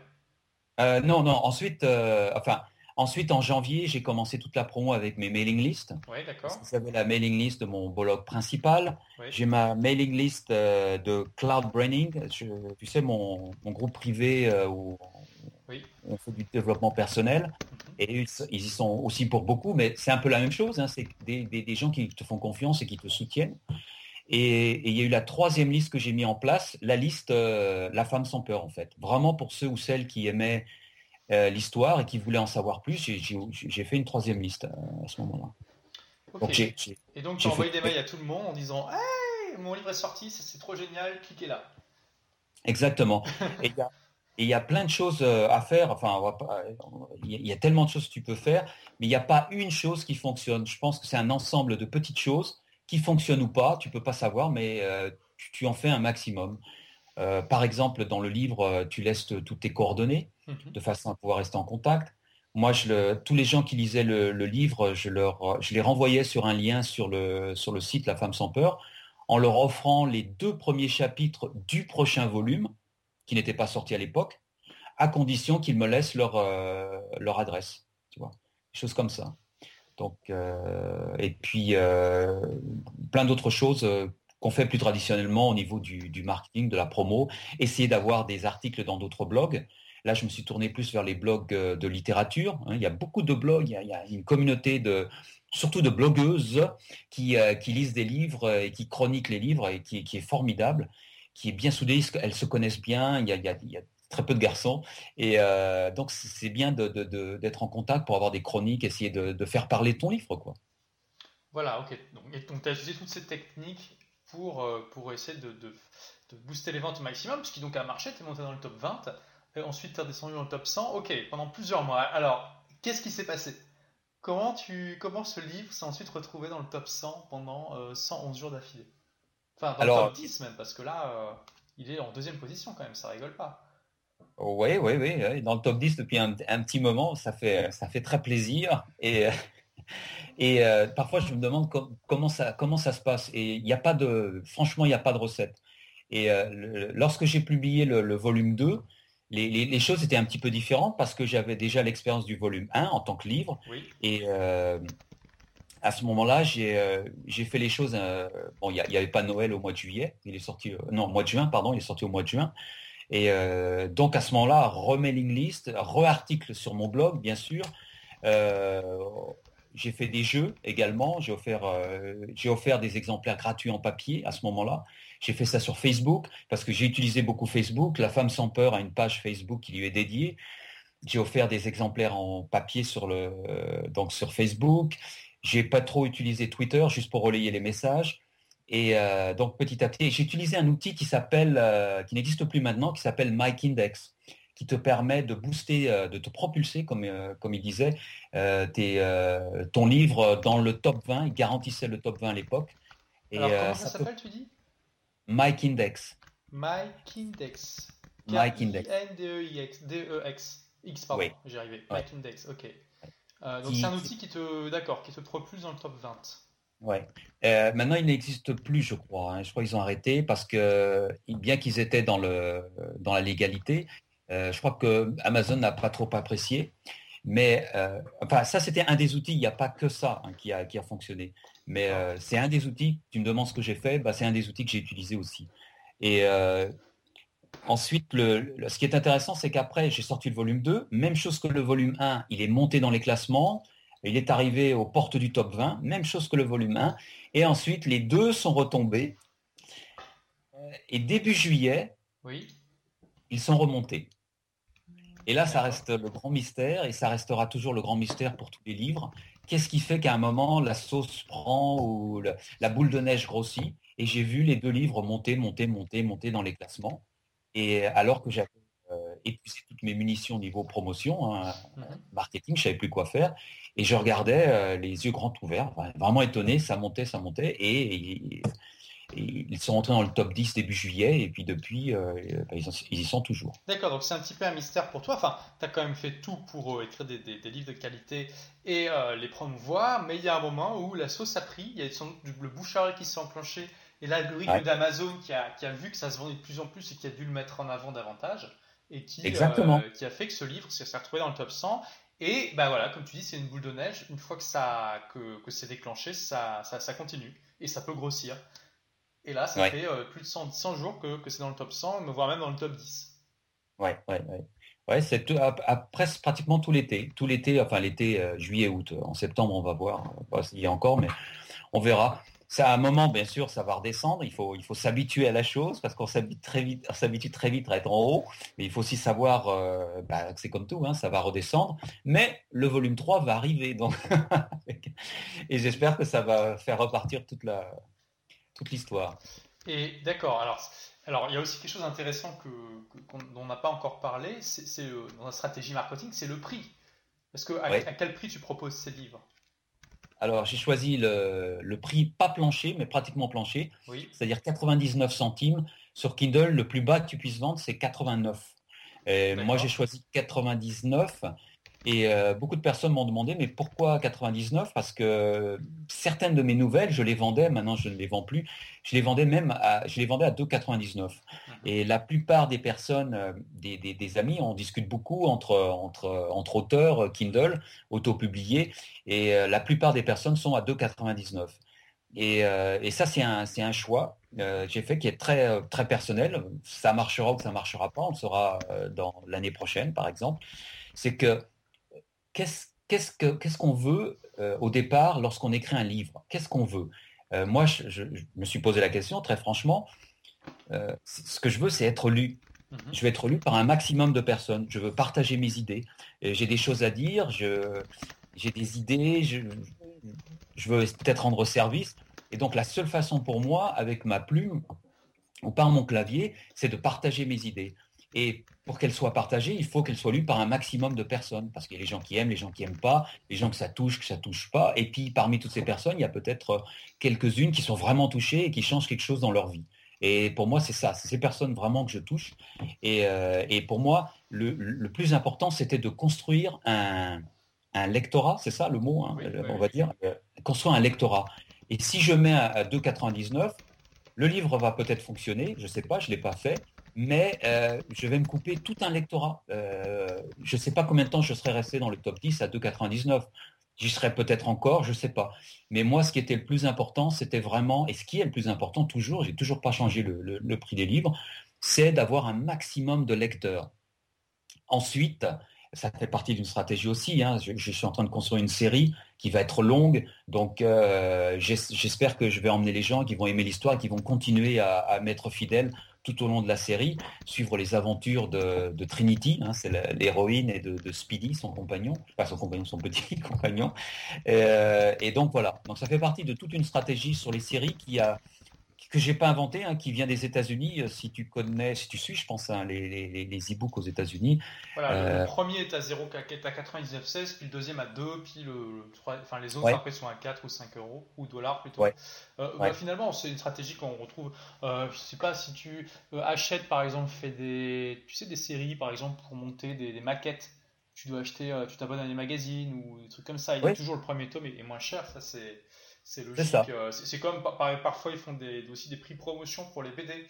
Euh, non, non. Ensuite, euh, enfin, ensuite en janvier, j'ai commencé toute la promo avec mes mailing lists. Oui, d'accord. Vous savez la mailing list de mon blog principal. J'ai ma mailing list euh, de Cloud Branding. tu sais, mon, groupe privé où on fait du développement personnel. Mhm. Et ils, y sont aussi pour beaucoup, mais c'est un peu la même chose. Hein. c'est des, des, gens qui te font confiance et qui te soutiennent. Et, il y a eu la troisième liste que j'ai mis en place, la liste euh, La femme sans peur en fait. Vraiment pour ceux ou celles qui aimaient euh, l'histoire et qui voulaient en savoir plus, j'ai fait une troisième liste euh, à ce moment-là. et donc tu as envoyé des mails à tout le monde en disant Hey, mon livre est sorti, c'est trop génial, cliquez là. Exactement. et il y, a plein de choses à faire. Enfin, il y a tellement de choses que tu peux faire, mais il n'y a pas une chose qui fonctionne. Je pense que c'est un ensemble de petites choses qui fonctionne ou pas, tu peux pas savoir, mais euh, tu, en fais un maximum. Euh, par exemple, dans le livre, euh, tu laisses toutes tes coordonnées mhm. de façon à pouvoir rester en contact. Moi, je tous les gens qui lisaient le, livre, je, leur, je les renvoyais sur un lien sur le, sur le site La Femme sans peur, en leur offrant les deux premiers chapitres du prochain volume, qui n'était pas sorti à l'époque, à condition qu'ils me laissent leur, leur adresse. Tu vois, des choses comme ça. Donc, euh, et puis euh, plein d'autres choses euh, qu'on fait plus traditionnellement au niveau du, marketing, de la promo, essayer d'avoir des articles dans d'autres blogs. Là, je me suis tourné plus vers les blogs de littérature. Hein. Il y a beaucoup de blogs, il y a, une communauté de, surtout de blogueuses qui, qui, lisent des livres et qui chroniquent les livres et qui, est formidable, qui est bien soudée, elles se connaissent bien, il y a, très peu de garçons. Et euh, donc, c'est bien d'être en contact pour avoir des chroniques, essayer de, faire parler ton livre. quoi. Voilà, ok. Donc, tu as utilisé toutes ces techniques pour, euh, pour essayer de, de booster les ventes au maximum, puisqu'il donc a marché, tu es monté dans le top 20, et ensuite tu es descendu dans le top 100, ok, pendant plusieurs mois. Alors, qu'est-ce qui s'est passé? Comment, tu, comment ce livre s'est ensuite retrouvé dans le top 100 pendant 111 jours d'affilée? Enfin, dans le top 10 même, parce que là, il est en deuxième position quand même, ça rigole pas. Oui, oui, oui, dans le top 10 depuis un, petit moment, ça fait, ça fait très plaisir. Et, et euh, parfois, je me demande comment, ça, comment ça se passe. Et il n'y a pas de, franchement, il n'y a pas de recette. Et euh, lorsque j'ai publié le, volume 2, les, choses étaient un petit peu différentes parce que j'avais déjà l'expérience du volume 1 en tant que livre. Et euh, à ce moment-là, j'ai fait les choses. bon, il n'y avait pas Noël au mois de juillet. Il est sorti, non, au mois de juin, pardon, il est sorti au mois de juin. Et donc à ce moment-là, remailing list, re-article sur mon blog, bien sûr. Euh, j'ai fait des jeux également. J'ai offert, euh, offert des exemplaires gratuits en papier à ce moment-là. J'ai fait ça sur Facebook parce que j'ai utilisé beaucoup Facebook. La femme sans peur a une page Facebook qui lui est dédiée. J'ai offert des exemplaires en papier sur le, donc sur Facebook. J'ai pas trop utilisé Twitter juste pour relayer les messages. Et euh, donc petit à petit, j'ai utilisé un outil qui s'appelle, euh, qui n'existe plus maintenant, qui s'appelle Mike Index, qui te permet de booster, euh, de te propulser, comme, comme il disait, ton livre dans le top 20. Il garantissait le top 20 à l'époque. Alors comment ça, s'appelle, tu dis? Mike Index. Mike Index. Mike Index. N-D-E-X. D-E-X. X, pardon, j'ai arrivé. Mike Index, ok. donc c'est un outil qui te, d'accord, qui te propulse dans le top 20. Ouais. Euh, maintenant, il n'existe plus, je crois. Hein. Je crois qu'ils ont arrêté parce que, bien qu'ils étaient dans, le, dans la légalité, euh, je crois que Amazon n'a pas trop apprécié. Mais euh, enfin, ça, c'était un des outils. Il n'y a pas que ça hein, qui, a, qui a fonctionné. Mais c'est un des outils. Tu me demandes ce que j'ai fait. Bah, c'est un des outils que j'ai utilisé aussi. Et ensuite, le, ce qui est intéressant, c'est qu'après, j'ai sorti le volume 2. Même chose que le volume 1. Il est monté dans les classements. Il est arrivé aux portes du top 20, même chose que le volume 1. Et ensuite, les deux sont retombés. Et début juillet, oui. ils sont remontés. Et là, ça reste le grand mystère, et ça restera toujours le grand mystère pour tous les livres. Qu'est-ce qui fait qu'à un moment, la sauce prend ou la boule de neige grossit? Et j'ai vu les deux livres monter, monter, monter, monter dans les classements. Et alors que j'avais euh, épuisé toutes mes munitions au niveau promotion, hein, marketing, je savais plus quoi faire. Et je regardais euh, les yeux grands ouverts, vraiment étonné, ça montait, ça montait. Et, ils sont rentrés dans le top 10 début juillet, et puis depuis, euh, bah, ils, y sont toujours. D'accord, donc c'est un petit peu un mystère pour toi. Enfin, tu as quand même fait tout pour euh, écrire des, livres de qualité et les promouvoir, mais il y a un moment où la sauce a pris, il y a sans doute le bouche qui s'est enclenché, et l'algorithme d'Amazon qui a, qui a, vu que ça se vendait de plus en plus et qui a dû le mettre en avant davantage, et qui, Exactement. qui a fait que ce livre s'est retrouvé dans le top 100. Et bah voilà, comme tu dis, c'est une boule de neige. Une fois que ça que, que c'est déclenché, ça, ça, continue et ça peut grossir. Et là, ça fait euh, plus de 100, 100 jours que, que c'est dans le top 100, voire même dans le top 10. Ouais, ouais, ouais. Ouais, c'est après pratiquement tout l'été. Tout l'été, enfin l'été, euh, juillet, août. En septembre, on va voir. Il y a encore, mais on verra. Ça, à un moment, bien sûr, ça va redescendre. Il faut, il faut s'habituer à la chose parce qu'on s'habitue très vite, s'habitue très vite à être en haut. Mais il faut aussi savoir euh, bah, que c'est comme tout, hein, ça va redescendre. Mais le volume 3 va arriver. Donc et j'espère que ça va faire repartir toute la, toute l'histoire. Et d'accord. Alors, alors, il y a aussi quelque chose d'intéressant que, dont on n'a pas encore parlé. C'est dans la stratégie marketing, c'est le prix. Parce que à quel prix tu proposes ces livres? Alors, j'ai choisi le, prix pas plancher, mais pratiquement plancher, c'est-à-dire 99 centimes. Sur Kindle, le plus bas que tu puisses vendre, c'est 89. Et moi, j'ai choisi 99 et euh, beaucoup de personnes m'ont demandé, mais pourquoi 99 Parce que certaines de mes nouvelles, je les vendais, maintenant je ne les vends plus, je les vendais même à, je les vendais à 2,99. Mhm. Et la plupart des personnes, euh, des, amis, on discute beaucoup entre, entre, entre auteurs euh, Kindle, auto-publiés, et la plupart des personnes sont à 2,99. Et, et, ça, c'est un, un, choix j'ai fait qui est très, très personnel. Ça marchera ou ça ne marchera pas, on le saura dans l'année prochaine, par exemple. C'est que qu'est-ce qu'on veut euh, au départ lorsqu'on écrit un livre? Qu'est-ce qu'on veut? Euh, Moi, je, me suis posé la question très franchement. Euh, ce que je veux, c'est être lu. Mhm. Je veux être lu par un maximum de personnes. Je veux partager mes idées. J'ai des choses à dire. J'ai des idées. Je, je veux peut-être rendre service. Et donc, la seule façon pour moi, avec ma plume, ou par mon clavier, c'est de partager mes idées. Et pour qu'elles soient partagées, il faut qu'elles soient lues par un maximum de personnes, parce qu'il y a les gens qui aiment, les gens qui n'aiment pas, les gens que ça touche, que ça touche pas. Et puis parmi toutes ces personnes, il y a peut-être quelques-unes qui sont vraiment touchées et qui changent quelque chose dans leur vie. Et pour moi, c'est ça, c'est ces personnes vraiment que je touche. Et, euh, pour moi, le, plus important, c'était de construire un, lectorat, c'est ça le mot, hein, on va dire, euh, construire un lectorat. Et si je mets à 2,99, le livre va peut-être fonctionner, je ne sais pas, je ne l'ai pas fait, mais euh, je vais me couper tout un lectorat. je ne sais pas combien de temps je serai resté dans le top 10 à 2,99. J'y serais peut-être encore, je ne sais pas. Mais moi, ce qui était le plus important, c'était vraiment, et ce qui est le plus important toujours, j'ai toujours pas changé le, prix des livres, c'est d'avoir un maximum de lecteurs. Ensuite, ça fait partie d'une stratégie aussi. Hein. Je, suis en train de construire une série qui va être longue, donc euh, j'espère que je vais emmener les gens qui vont aimer l'histoire, qui vont continuer à m'être fidèles tout au long de la série, suivre les aventures de, Trinity, hein, c'est l'héroïne, et de, Speedy, son compagnon, pas son compagnon, son petit compagnon. Euh, et donc voilà, donc ça fait partie de toute une stratégie sur les séries qui a, que j'ai pas inventé, hein, qui vient des États-Unis. Euh, si tu connais, si tu suis, je pense, hein, les, les, les e-books aux États-Unis. Voilà, le euh, premier est à 0, est à 99,16, puis le deuxième à 2, puis le, enfin, les autres après sont à 4 ou 5 euros, ou dollars plutôt. Euh, bah, finalement, c'est une stratégie qu'on retrouve. Euh, je sais pas si tu achètes, par exemple, fais des, tu sais, des séries, par exemple, pour monter des, maquettes. Tu dois acheter, tu t'abonnes à des magazines ou des trucs comme ça. Il y a toujours le premier tome et moins cher, ça c'est c'est logique. Euh, c'est comme parfois ils font des, aussi des prix promotion pour les BD.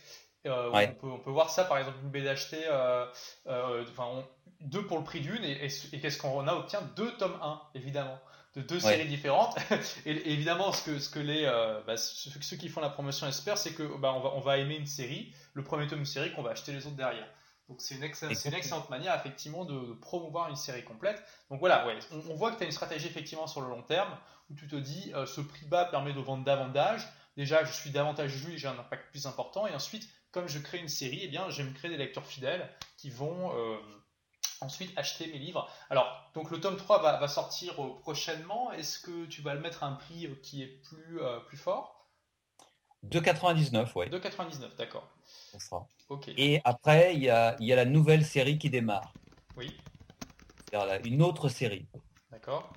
Euh, on, peut, on, peut, voir ça par exemple une BD achetée euh, enfin, deux pour le prix d'une et, qu'est-ce qu'on a obtient deux tomes 1 évidemment de deux séries différentes et, évidemment ce que, ce que les bah, ceux, qui font la promotion espèrent c'est que bah, on, va, on va aimer une série le premier tome une série qu'on va acheter les autres derrière donc c'est une, excellente manière effectivement de, promouvoir une série complète. Donc voilà, ouais, on, voit que tu as une stratégie effectivement sur le long terme où tu te dis euh, ce prix bas permet de vendre davantage. Déjà, je suis davantage vu, j'ai un impact plus important. Et ensuite, comme je crée une série, eh bien, je vais me créer des lecteurs fidèles qui vont euh, ensuite acheter mes livres. Alors, donc le tome 3 va, sortir euh, prochainement. Est-ce que tu vas le mettre à un prix qui est plus, plus fort? 2,99, oui. 2,99, d'accord. Et après, il y a, la nouvelle série qui démarre. Oui. Une autre série. D'accord.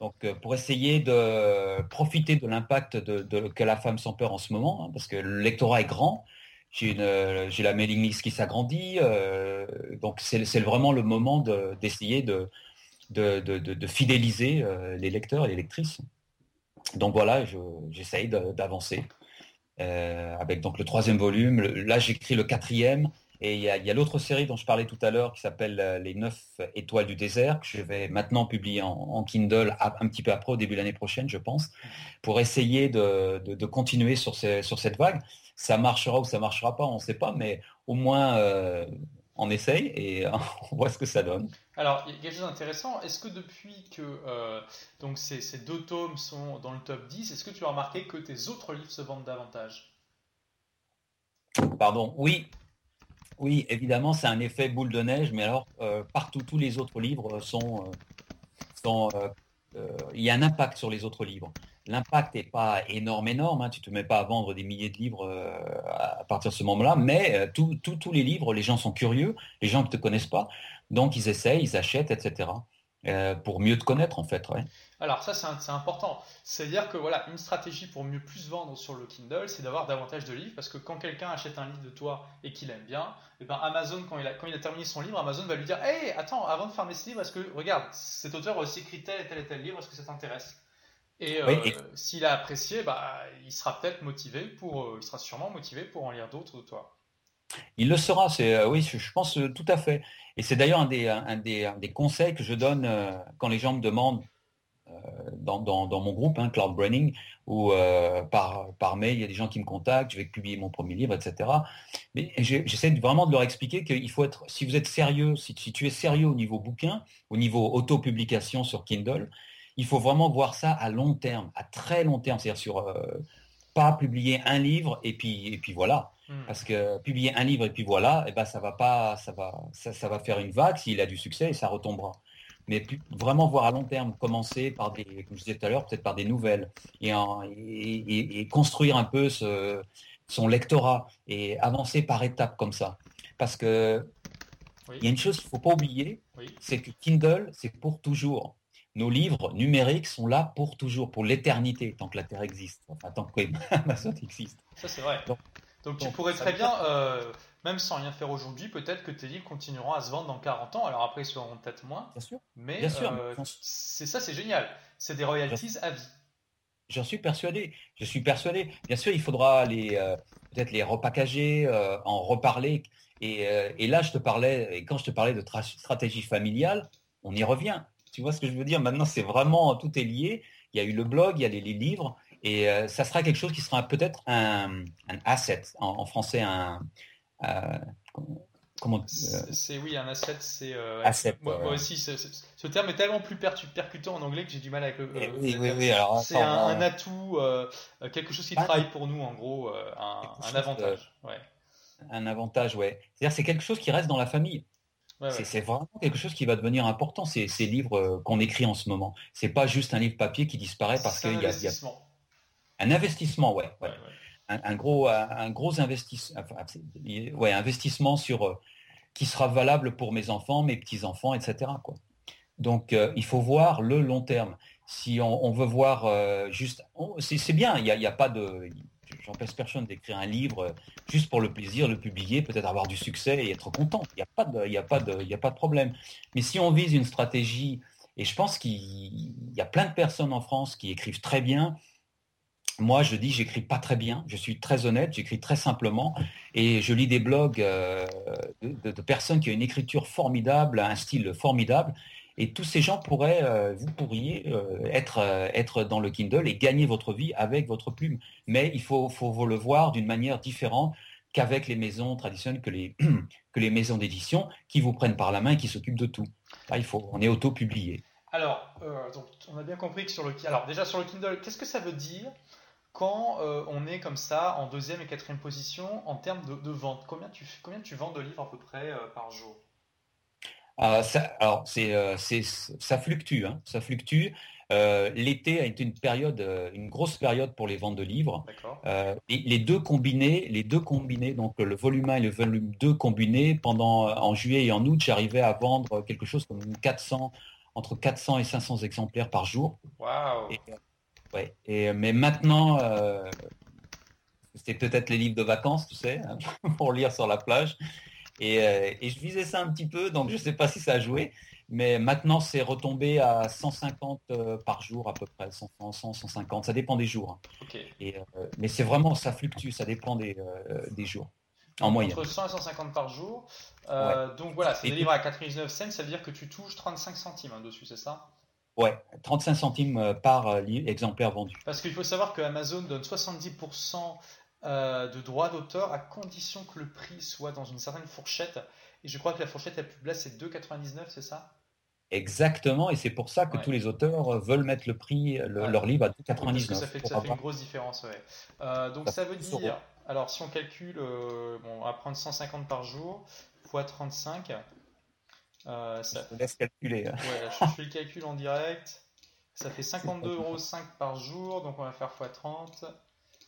Donc, euh, pour essayer de profiter de l'impact de, que la femme sans peur en ce moment, hein, parce que le lectorat est grand, j'ai la mailing list qui s'agrandit, euh, donc c'est vraiment le moment d'essayer de, fidéliser euh, les lecteurs et les lectrices. Donc voilà, j'essaye d'avancer. Euh, avec donc le troisième volume. là, j'écris le quatrième. Et il y a, l'autre série dont je parlais tout à l'heure qui s'appelle euh, Les Neuf Étoiles du désert, que je vais maintenant publier en, Kindle un petit peu après, au début de l'année prochaine, je pense, pour essayer de, continuer sur, sur, cette vague. Ça marchera ou ça marchera pas, on ne sait pas, mais au moins euh, on essaye et on voit ce que ça donne. Alors, il y a quelque chose d'intéressant. Est-ce que depuis que euh, donc ces, deux tomes sont dans le top 10, est-ce que tu as remarqué que tes autres livres se vendent davantage? Pardon, oui. Oui, évidemment, c'est un effet boule de neige, mais alors euh, partout, tous les autres livres sont... Euh, sont il y a un impact sur les autres livres. L'impact n'est pas énorme, énorme. Hein. Tu ne te mets pas à vendre des milliers de livres à partir de ce moment-là, mais tous les livres, les gens sont curieux, les gens ne te connaissent pas. Donc ils essayent, ils achètent, etc. Euh, pour mieux te connaître en fait. Ouais. Alors ça c'est important. C'est-à-dire que voilà, une stratégie pour mieux plus vendre sur le Kindle, c'est d'avoir davantage de livres parce que quand quelqu'un achète un livre de toi et qu'il aime bien, et eh ben Amazon quand il, a, quand il a terminé son livre, Amazon va lui dire Hey, attends, avant de fermer ce livre, est-ce que regarde, cet auteur a aussi écrit tel et tel et tel livre, est-ce que ça t'intéresse? Et, euh, s'il a apprécié, bah, il sera peut-être motivé pour, euh, il sera sûrement motivé pour en lire d'autres de toi. Il le sera, c'est euh, oui, je pense euh, tout à fait. Et c'est d'ailleurs un des, un, des, conseils que je donne euh, quand les gens me demandent dans, mon groupe, hein, Cloud Branding, ou par, par mail, il y a des gens qui me contactent, je vais publier mon premier livre, etc. Mais j'essaie vraiment de leur expliquer qu'il faut être, si vous êtes sérieux, si, tu es sérieux au niveau bouquin, au niveau auto-publication sur Kindle, il faut vraiment voir ça à long terme, à très long terme, c'est-à-dire sur pas publier un livre et puis, et puis voilà. Hmm. Parce que publier un livre et puis voilà, et eh ben ça va pas, ça va, ça, va faire une vague s'il a du succès et ça retombera. Mais vraiment voir à long terme, commencer par des, comme je disais tout à l'heure, peut-être par des nouvelles et, et, construire un peu ce, son lectorat et avancer par étapes comme ça. Parce que il y a une chose qu'il ne faut pas oublier, c'est que Kindle, c'est pour toujours. Nos livres numériques sont là pour toujours, pour l'éternité, tant que la Terre existe, enfin tant que Amazon existe. Ça c'est vrai. Donc, tu pourrais très bien, euh, même sans rien faire aujourd'hui, peut-être que tes livres continueront à se vendre dans 40 ans. Alors après, ils seront peut-être moins. Bien sûr. Mais euh, c'est ça, c'est génial. C'est des royalties à vie. J'en suis persuadé. Je suis persuadé. Bien sûr, il faudra les euh, peut-être les repackager, en reparler. Et, là, je te parlais, et quand je te parlais de stratégie familiale, on y revient. Tu vois ce que je veux dire? Maintenant, c'est vraiment tout est lié. Il y a eu le blog, il y a les livres, et euh, ça sera quelque chose qui sera peut-être un, asset, en, français, un. Euh, comment euh, C'est oui, un asset, c'est. asset. Moi, aussi, ce terme est tellement plus percutant en anglais que j'ai du mal avec le. Eh oui, oui, oui, alors. C'est un, atout, quelque chose qui ah, travaille pour nous, en gros, un, avantage. Ouais. Un avantage, ouais. C'est-à-dire, c'est quelque chose qui reste dans la famille. c'est vraiment quelque chose qui va devenir important, ces, ces livres qu'on écrit en ce moment. C'est pas juste un livre papier qui disparaît parce qu'il y a, un investissement, ouais. Un, gros, un gros investissement, ouais, investissement sur euh, qui sera valable pour mes enfants, mes petits enfants, etc. Quoi. Donc, euh, il faut voir le long terme. Si on, veut voir euh, juste, c'est bien. Il n'y a, a, pas de, j'empêche personne d'écrire un livre juste pour le plaisir, le publier, peut-être avoir du succès et être content. Il n'y a pas de, il a pas de, il y a pas de problème. Mais si on vise une stratégie, et je pense qu'il y a plein de personnes en France qui écrivent très bien, moi, je dis, j'écris pas très bien. Je suis très honnête, j'écris très simplement, et je lis des blogs euh, de, personnes qui ont une écriture formidable, un style formidable. Et tous ces gens pourraient, euh, vous pourriez euh, être, être dans le Kindle et gagner votre vie avec votre plume. Mais il faut, faut le voir d'une manière différente qu'avec les maisons traditionnelles, que les, que les maisons d'édition qui vous prennent par la main et qui s'occupent de tout. Là, il faut, on est auto-publié. Alors, on a bien compris que sur le alors déjà sur le Kindle, qu'est-ce que ça veut dire? Quand euh, on est comme ça en deuxième et quatrième position en termes de, vente Combien tu, combien tu vends de livres à peu près euh, par jour? Ah, ça, Alors, c'est, euh, ça fluctue. Hein, ça fluctue. l'été a été une période, une grosse période pour les ventes de livres. et les deux combinés, les deux combinés, donc le volume 1 et le volume 2 combinés, pendant en juillet et en août, j'arrivais à vendre quelque chose comme 400, entre 400 et 500 exemplaires par jour. Wow. Ouais. Et, mais maintenant, euh, c'était peut-être les livres de vacances, tu sais, hein, pour lire sur la plage. Et, euh, et, je visais ça un petit peu, donc je ne sais pas si ça a joué. Mais maintenant, c'est retombé à 150 euh, par jour à peu près, 100, 100 150, ça dépend des jours. Hein. Et, mais c'est vraiment, ça fluctue, ça dépend des, des jours. En moyenne. Entre 100 et 150 par jour. Donc voilà, c'est des livres à 99 cents, ça veut dire que tu touches 35 centimes hein, dessus, c'est ça? Ouais, 35 centimes euh, par euh, exemplaire vendu. Parce qu'il faut savoir que Amazon donne 70% euh, de droits d'auteur à condition que le prix soit dans une certaine fourchette. Et je crois que la fourchette la plus basse, c'est 2,99, c'est ça? Exactement, et c'est pour ça que tous les auteurs veulent mettre le prix, leur livre à 2,99. Parce que ça fait, une grosse différence, ouais. donc ça, veut dire, alors si on calcule, bon, on va prendre 150 par jour, fois 35, euh, ça... Je laisse calculer. Hein. je fais le calcul en direct. Ça fait 52,5 euros par jour, donc on va faire x30.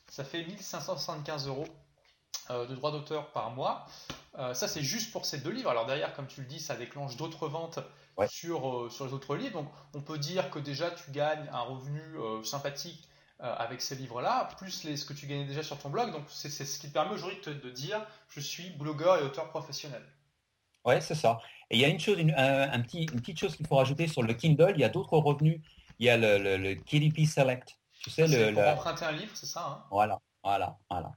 Ça fait 1575 euros euh, de droits d'auteur par mois. Euh, ça, c'est juste pour ces deux livres. Alors derrière, comme tu le dis, ça déclenche d'autres ventes sur, sur les autres livres. Donc on peut dire que déjà, tu gagnes un revenu sympathique avec ces livres-là, plus les, ce que tu gagnais déjà sur ton blog. Donc c'est ce qui te permet aujourd'hui de, de dire, je suis blogueur et auteur professionnel. Ouais, c'est ça. Et il y a une chose, une, un, petit, une petite chose qu'il faut rajouter sur le Kindle. Il y a d'autres revenus. Il y a le, le, KDP Select. Tu sais, le, pour emprunter un livre, c'est ça hein? Voilà, voilà, voilà.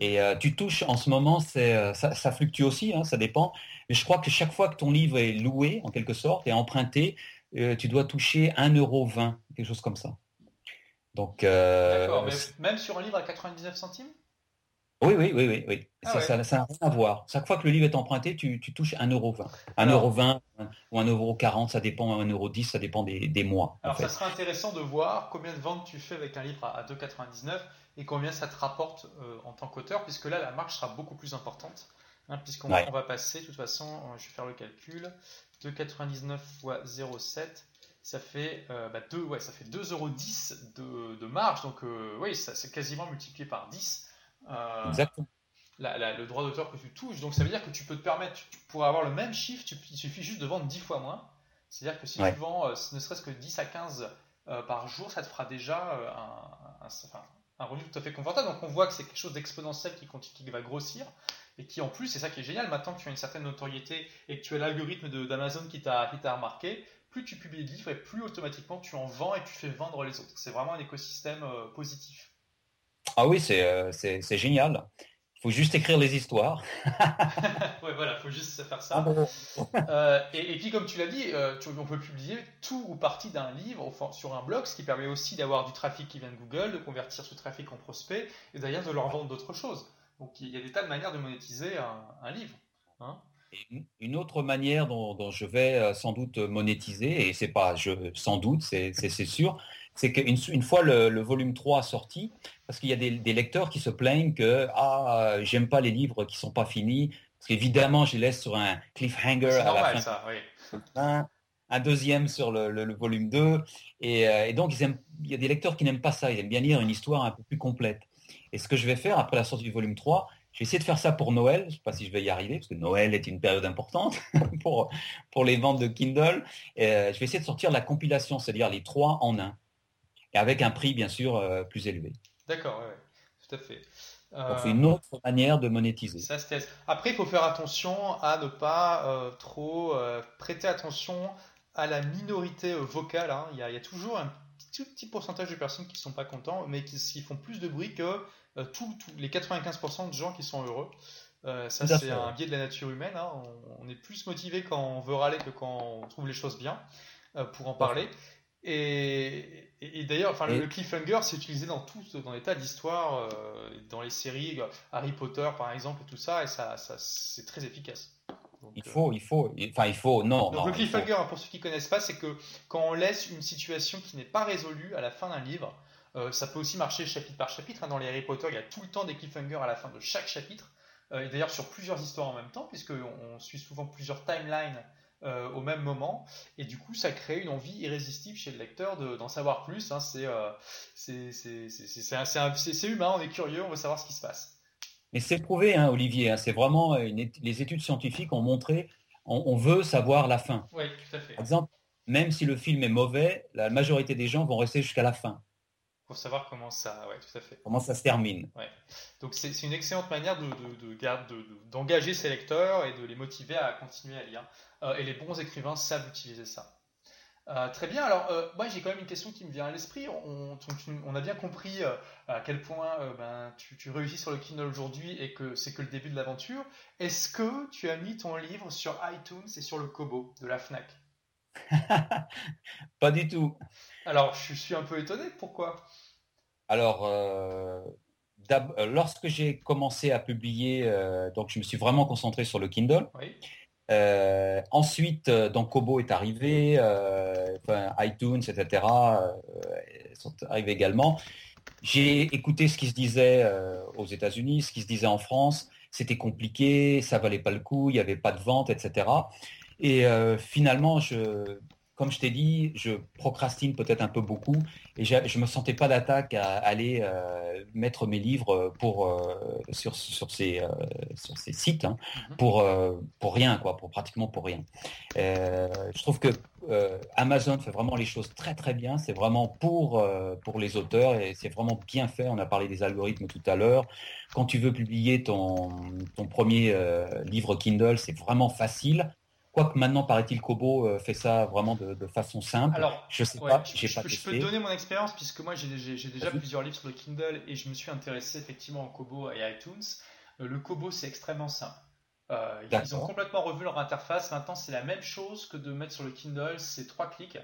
Et euh, tu touches en ce moment, c'est, euh, ça, ça, fluctue aussi, hein, ça dépend. Mais je crois que chaque fois que ton livre est loué, en quelque sorte, et emprunté, euh, tu dois toucher 1,20€, quelque chose comme ça. Donc, D'accord, mais même sur un livre à 99 centimes? Oui, oui, oui, oui. oui. Ah ça n'a rien à voir. Chaque fois que le livre est emprunté, tu, touches 1,20€. 1,20€ ou 1,40€, ça dépend, 1,10€, ça dépend des, mois. Alors, ça serait intéressant de voir combien de ventes tu fais avec un livre à 2,99€ et combien ça te rapporte euh, en tant qu'auteur, puisque là, la marge sera beaucoup plus importante. Hein, puisqu'on va passer, de toute façon, euh, je vais faire le calcul, 2,99 fois 0,7, ça fait, euh, bah 2, ouais, ça fait 2,10€ de, de marge. Donc, oui, ça c'est quasiment multiplié par 10 Exactement. le droit d'auteur que tu touches. Donc ça veut dire que tu peux te permettre, tu, pourrais avoir le même chiffre, il suffit juste de vendre 10 fois moins. C'est-à-dire que si tu vends ne serait-ce que 10 à 15 par jour, ça te fera déjà un, un, revenu tout à fait confortable. Donc on voit que c'est quelque chose d'exponentiel qui, qui va grossir et qui en plus, c'est ça qui est génial, maintenant que tu as une certaine notoriété et que tu as l'algorithme d'Amazon qui t'a remarqué, plus tu publies de livres et plus automatiquement tu en vends et tu fais vendre les autres. C'est vraiment un écosystème euh, positif. Ah oui, euh, c'est génial. Il faut juste écrire les histoires. ouais, voilà, il faut juste faire ça. Ah euh, et, puis, comme tu l'as dit, on peut publier tout ou partie d'un livre sur un blog, ce qui permet aussi d'avoir du trafic qui vient de Google, de convertir ce trafic en prospect et d'ailleurs de leur vendre d'autres choses. Donc il y a des tas de manières de monétiser un, livre. Hein. une autre manière dont, je vais euh, sans doute monétiser, et c'est pas je, sans doute, c'est sûr, c'est qu'une une fois le, volume 3 sorti, parce qu'il y a des, lecteurs qui se plaignent que ah j'aime pas les livres qui sont pas finis, parce qu'évidemment je les laisse sur un cliffhanger à la fin. Ça, un, un, deuxième sur le, volume 2, euh, et, donc ils il y a des lecteurs qui n'aiment pas ça, ils aiment bien lire une histoire un peu plus complète. Et ce que je vais faire après la sortie du volume 3, je vais essayer de faire ça pour Noël. Je ne sais pas si je vais y arriver, parce que Noël est une période importante pour, pour les ventes de Kindle. Euh, je vais essayer de sortir la compilation, c'est-à-dire les trois en un. Et avec un prix, bien sûr, euh, plus élevé. D'accord, tout à fait. c'est une autre manière de monétiser. Ça Après, il faut faire attention à ne pas euh, trop prêter attention à la minorité vocale. Hein. Il, y a, il, y a, toujours un tout petit pourcentage de personnes qui ne sont pas contents, mais qui, font plus de bruit que euh, tous les 95% de gens qui sont heureux. Euh, ça, c'est un biais de la nature humaine. Hein. On, est plus motivé quand on veut râler que quand on trouve les choses bien euh, pour en parler. Et, d'ailleurs, enfin, le cliffhanger, c'est utilisé dans tout, dans les tas d'histoires, dans les séries, Harry Potter par exemple, et tout ça, et ça, ça c'est très efficace il faut, il faut, enfin il faut, non. Donc le cliffhanger, pour ceux qui connaissent pas, c'est que quand on laisse une situation qui n'est pas résolue à la fin d'un livre, euh, ça peut aussi marcher chapitre par chapitre. Hein. Dans les Harry Potter, il y a tout le temps des cliffhangers à la fin de chaque chapitre, euh, et d'ailleurs sur plusieurs histoires en même temps, puisqu'on on suit souvent plusieurs timelines euh, au même moment, et du coup ça crée une envie irrésistible chez le lecteur d'en savoir plus. Hein. C'est humain, on est curieux, on veut savoir ce qui se passe. Mais c'est prouvé, hein, Olivier. Hein, c'est vraiment euh, les études scientifiques ont montré, on, veut savoir la fin. Oui, tout à fait. Par exemple, même si le film est mauvais, la majorité des gens vont rester jusqu'à la fin. Pour savoir comment ça, ouais, tout à fait. Comment ça se termine. Ouais. Donc c'est une excellente manière d'engager de, ses lecteurs et de les motiver à continuer à lire. Euh, et les bons écrivains savent utiliser ça. Euh, très bien. Alors, euh, moi, j'ai quand même une question qui me vient à l'esprit. On, a bien compris euh, à quel point ben, tu, réussis sur le Kindle aujourd'hui et que c'est que le début de l'aventure. Est-ce que tu as mis ton livre sur iTunes et sur le Kobo de la Fnac? Pas du tout. Alors, je suis un peu étonné. Pourquoi? Alors, lorsque j'ai commencé à publier, donc je me suis vraiment concentré sur le Kindle. Oui. Euh, ensuite, euh, donc Kobo est arrivé, euh, iTunes, etc. sont arrivés également. J'ai écouté ce qui se disait aux États-Unis, ce qui se disait en France. C'était compliqué, ça valait pas le coup, il n'y avait pas de vente, etc. Et finalement, je, comme je t'ai dit, je procrastine peut-être un peu beaucoup et je ne me sentais pas d'attaque à aller euh, mettre mes livres pour, euh, sur, sur, ces, euh, sur ces sites hein, mhm. pour, pour rien, quoi, pour pratiquement pour rien. je trouve que Amazon fait vraiment les choses très très bien. C'est vraiment pour, pour les auteurs et c'est vraiment bien fait. On a parlé des algorithmes tout à l'heure. Quand tu veux publier ton, ton premier livre Kindle, c'est vraiment facile. Quoique maintenant, paraît-il, Kobo euh, fait ça vraiment de, façon simple. Alors, je sais pas, j'ai pas Je peux te donner mon expérience puisque moi j'ai déjà plusieurs livres sur le Kindle et je me suis intéressé effectivement au Kobo et iTunes. Euh, le Kobo c'est extrêmement simple. Euh, ils ont complètement revu leur interface. Maintenant, c'est la même chose que de mettre sur le Kindle. C'est trois clics.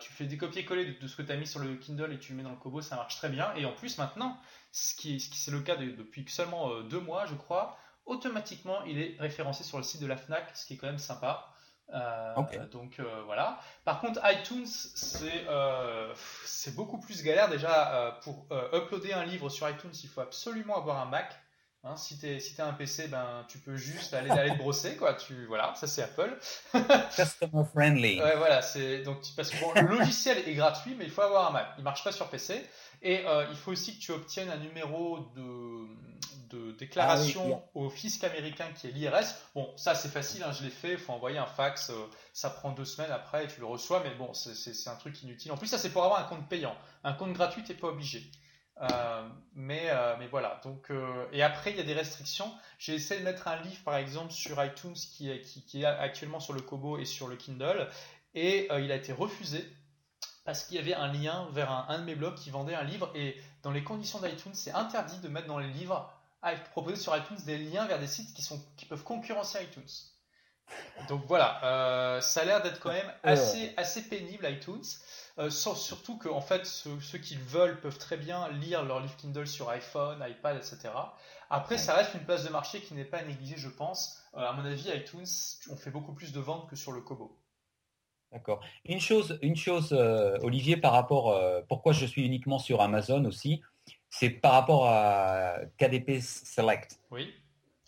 tu fais des copier-coller de, ce que tu as mis sur le Kindle et tu le mets dans le Kobo, ça marche très bien. Et en plus, maintenant, ce qui, ce qui c'est le cas depuis seulement deux mois, je crois, automatiquement il est référencé sur le site de la FNAC, ce qui est quand même sympa. Euh, donc euh, voilà. Par contre, iTunes, c'est euh, beaucoup plus galère. Déjà, pour uploader un livre sur iTunes, il faut absolument avoir un Mac. Hein, si tu si un PC, ben tu peux juste aller, aller te brosser quoi. Tu voilà, ça c'est Apple. Customer friendly. Ouais, voilà, c'est donc parce que bon, le logiciel est gratuit, mais il faut avoir un Mac. Il marche pas sur PC. Et euh, il faut aussi que tu obtiennes un numéro de, de déclaration ah au fisc américain qui est l'IRS. Bon, ça c'est facile, hein, je l'ai fait. Il faut envoyer un fax. Euh, ça prend deux semaines après et tu le reçois. Mais bon, c'est un truc inutile. En plus, ça c'est pour avoir un compte payant. Un compte gratuit, t'es pas obligé. Euh, mais, euh, mais voilà. Donc, euh, et après, il y a des restrictions. J'ai essayé de mettre un livre, par exemple, sur iTunes qui est, qui, est actuellement sur le Kobo et sur le Kindle. Et il a été refusé parce qu'il y avait un lien vers un, de mes blogs qui vendait un livre. Et dans les conditions d'iTunes, c'est interdit de mettre dans les livres proposer sur iTunes des liens vers des sites qui, sont, qui peuvent concurrencer iTunes. Donc voilà, ça a l'air d'être quand même assez, assez pénible iTunes. Euh, surtout que en fait, ceux, qui veulent peuvent très bien lire leur livre Kindle sur iPhone, iPad, etc. Après, ça reste une place de marché qui n'est pas négligée, je pense. Euh, à mon avis, iTunes, on fait beaucoup plus de ventes que sur le Kobo. D'accord. Une chose, une chose euh, Olivier, par rapport, pourquoi je suis uniquement sur Amazon aussi, c'est par rapport à KDP Select. Oui.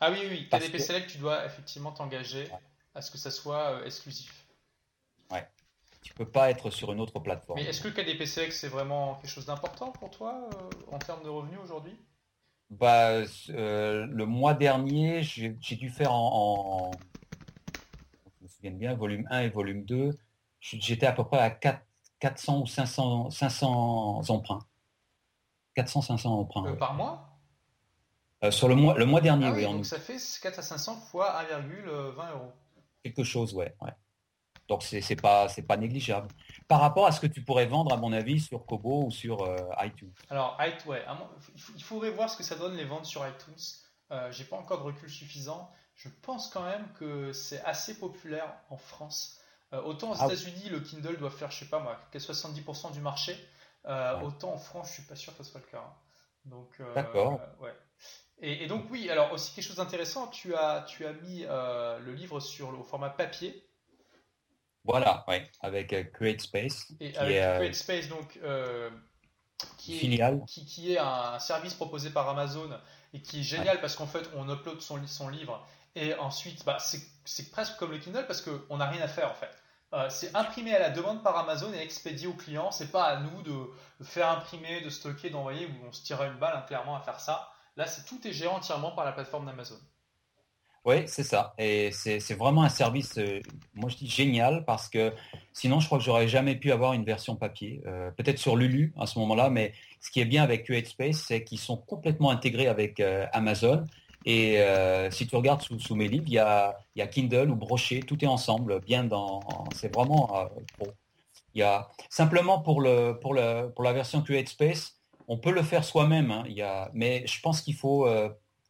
Ah oui, oui, KDP Select, tu dois effectivement t'engager à ce que ça soit exclusif tu peux pas être sur une autre plateforme. Mais est-ce que le KDPCX c'est vraiment quelque chose d'important pour toi euh, en termes de revenus aujourd'hui? Bah, euh, le mois dernier, j'ai dû faire en, je me souviens bien, volume 1 et volume 2, j'étais à peu près à 4, 400 ou 500, 500 emprunts. 400-500 emprunts. Euh, par mois? Sur le mois, le mois dernier, ah oui. donc ça fait 4 à 500 fois 1,20 euros. Quelque chose, ouais. ouais. Donc c'est n'est pas c'est pas négligeable. Par rapport à ce que tu pourrais vendre à mon avis sur Kobo ou sur euh, iTunes. Alors ouais, il faudrait voir ce que ça donne les ventes sur iTunes. Euh, J'ai pas encore de recul suffisant. Je pense quand même que c'est assez populaire en France. Euh, autant aux ah États-Unis, le Kindle doit faire, je sais pas moi, 70% du marché. Euh, autant en France, je suis pas sûr que ce soit le cas. Hein. Donc, D'accord. ouais. Et, donc oui, alors aussi quelque chose d'intéressant, tu as, tu as mis le livre sur le format papier. Voilà, oui, avec euh, CreateSpace. Et avec est, euh, CreateSpace, donc, euh, qui, est, qui, est un service proposé par Amazon et qui est génial parce qu'en fait, on upload son, son livre et ensuite, bah, c'est presque comme le Kindle parce qu'on n'a rien à faire en fait. c'est imprimé à la demande par Amazon et expédié au client. C'est pas à nous de, faire imprimer, de stocker, d'envoyer où on se tirerait une balle hein, clairement à faire ça. Là, c'est tout est géré entièrement par la plateforme d'Amazon. Oui, c'est ça. Et c'est vraiment un service, euh, moi je dis génial, parce que sinon je crois que j'aurais jamais pu avoir une version papier. Euh, peut-être sur Lulu à ce moment-là, mais ce qui est bien avec Space, c'est qu'ils sont complètement intégrés avec euh, Amazon. Et si tu regardes sous, mes livres, il y, a, Kindle ou Brochet, tout est ensemble, bien dans. C'est vraiment y a simplement pour la version Space, on peut le faire soi-même. Hein, mais je pense qu'il faut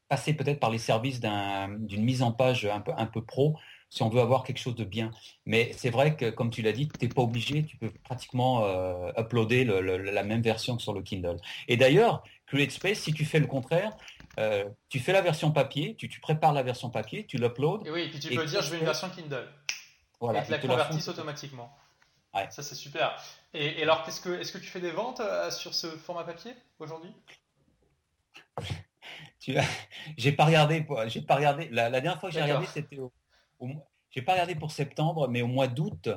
passer peut-être par les services d'une mise en page un peu, un peu pro si on veut avoir quelque chose de bien. Mais c'est vrai que, comme tu l'as dit, tu n'es pas obligé, tu peux pratiquement euh, uploader la même version que sur le Kindle. Et d'ailleurs, CreateSpace, si tu fais le contraire, euh, tu fais la version papier, tu, prépares la version papier, tu l'uploads. Et oui, et puis tu peux dire je veux une version Kindle. Voilà, et tu la convertissent automatiquement. Ça c'est super. Et, alors, est-ce que, est que tu fais des ventes euh, sur ce format papier aujourd'hui? j'ai pas regardé, j'ai pas regardé. La, dernière fois que j'ai regardé, c'était au, j'ai pas regardé pour septembre, mais au mois d'août,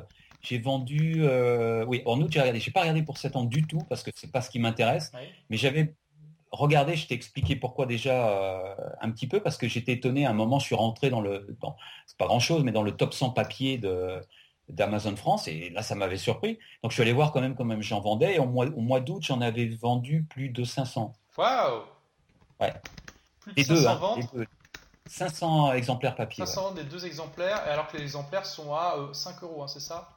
j'ai vendu. Euh, oui, en août, j'ai regardé. J'ai pas regardé pour septembre du tout parce que c'est pas ce qui m'intéresse. Mais j'avais regardé. Je t'ai expliqué pourquoi déjà euh, un petit peu parce que j'étais étonné. À un moment, je suis rentré dans le. c'est pas grand chose, mais dans le top 100 papier de d'Amazon France et là ça m'avait surpris donc je suis allé voir quand même quand même j'en vendais et au mois, au mois d'août j'en avais vendu plus de 500 waouh ouais plus de 500 hein, ventes. 500 exemplaires papier. 500 ventes des deux exemplaires, alors que les exemplaires sont à 5 euh, euros, hein, c'est ça?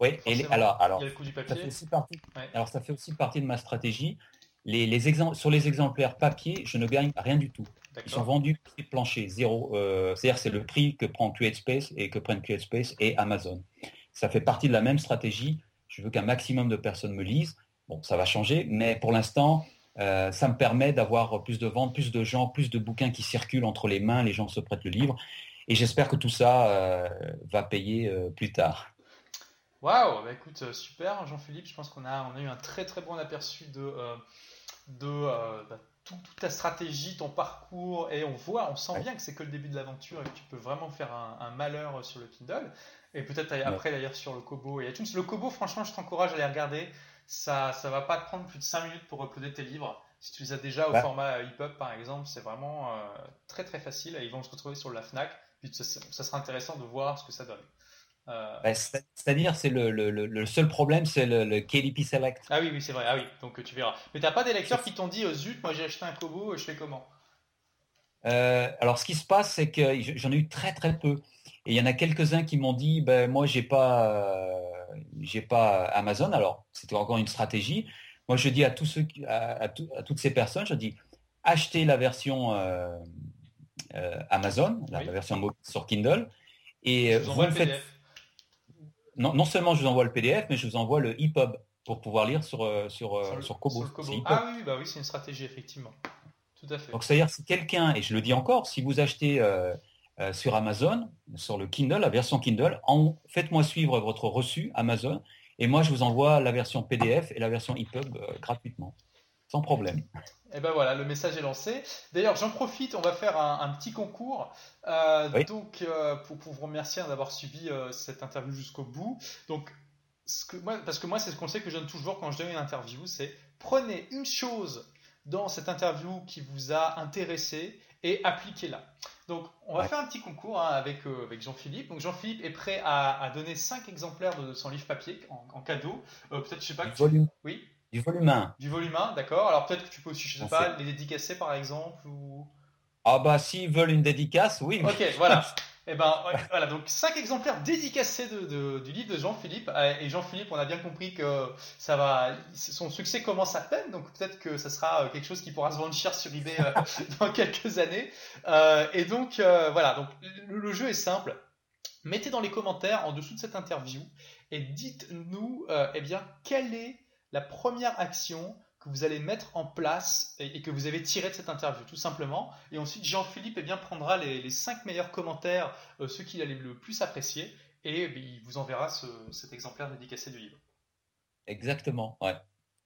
Oui, et alors, alors, Ça fait aussi partie, alors ça fait aussi partie de ma stratégie. Les, les sur les exemplaires papier, je ne gagne rien du tout. Ils sont vendus prix plancher, zéro. Euh, c'est-à-dire c'est le prix que prend CreateSpace et que prennent CreateSpace et Amazon. Ça fait partie de la même stratégie. Je veux qu'un maximum de personnes me lisent. Bon, ça va changer, mais pour l'instant, euh, ça me permet d'avoir plus de ventes, plus de gens, plus de bouquins qui circulent entre les mains, les gens se prêtent le livre. Et j'espère que tout ça euh, va payer euh, plus tard. Waouh, bah écoute, super Jean-Philippe, je pense qu'on a, on a eu un très très bon aperçu de, de bah, toute ta stratégie, ton parcours, et on voit, on sent bien que c'est que le début de l'aventure et que tu peux vraiment faire un, malheur sur le Kindle. Et peut-être après d'ailleurs sur le Kobo et iTunes. Le Kobo, franchement, je t'encourage à aller regarder. Ça, ça va pas te prendre plus de 5 minutes pour uploader tes livres. Si tu les as déjà au format EPUB par exemple, c'est vraiment euh, très très facile. Et ils vont se retrouver sur la Fnac. Puis ça, ça sera intéressant de voir ce que ça donne. Euh, bah, c'est-à-dire, c'est le, seul problème, c'est le, KDP Select. Ah oui, oui, c'est vrai. Ah oui, donc tu verras. Mais t'as pas des lecteurs qui t'ont dit oh, zut, moi j'ai acheté un Kobo, je fais comment? Euh, Alors, ce qui se passe, c'est que j'en ai eu très très peu. Et il y en a quelques-uns qui m'ont dit, ben moi j'ai pas, euh, j'ai pas Amazon. Alors, c'était encore une stratégie. Moi, je dis à tous ceux, à, toutes ces personnes, je dis, achetez la version Amazon, la, version sur Kindle, et vous me faites non, seulement je vous envoie le PDF, mais je vous envoie le EPUB pour pouvoir lire sur, euh, sur, euh, sur, Kobo. Ah oui, bah oui c'est une stratégie, effectivement. Tout à fait. Donc, c'est-à-dire, si quelqu'un, et je le dis encore, si vous achetez euh, sur Amazon, sur le Kindle, la version Kindle, faites-moi suivre votre reçu Amazon, et moi, je vous envoie la version PDF et la version EPUB gratuitement, sans problème. Et eh ben voilà, le message est lancé. D'ailleurs, j'en profite, on va faire un, petit concours. Euh, donc, euh, pour, vous remercier d'avoir suivi euh, cette interview jusqu'au bout. Donc, ce que moi, parce que moi, c'est ce conseil que je donne toujours quand je donne une interview, c'est prenez une chose dans cette interview qui vous a intéressé et appliquez-la. Donc, on va faire un petit concours hein, avec, avec Jean-Philippe. Donc, Jean-Philippe est prêt à, donner 5 exemplaires de, son livre papier en, cadeau. Peut-être, je sais pas. Que volume. Oui. Du volume 1. Du volume 1, d'accord. Alors peut-être que tu peux aussi, je sais pas, les dédicacer par exemple ou... Ah bah s'ils veulent une dédicace, oui. Ok, voilà. Eh ben voilà, donc 5 exemplaires dédicacés du livre de Jean-Philippe. Euh, et Jean-Philippe, on a bien compris que ça va, son succès commence à peine, donc peut-être que ça sera euh, quelque chose qui pourra se vendre cher sur eBay euh, dans quelques années. et donc voilà, donc le, jeu est simple. Mettez dans les commentaires en dessous de cette interview et dites-nous, eh bien, quel est la première action vous allez mettre en place et, que vous avez tiré de cette interview, tout simplement. Et ensuite, Jean-Philippe eh bien, prendra les, cinq meilleurs commentaires, euh, ceux qu'il a le plus apprécié, et eh il vous enverra cet exemplaire dédicacé du livre. Exactement, ouais.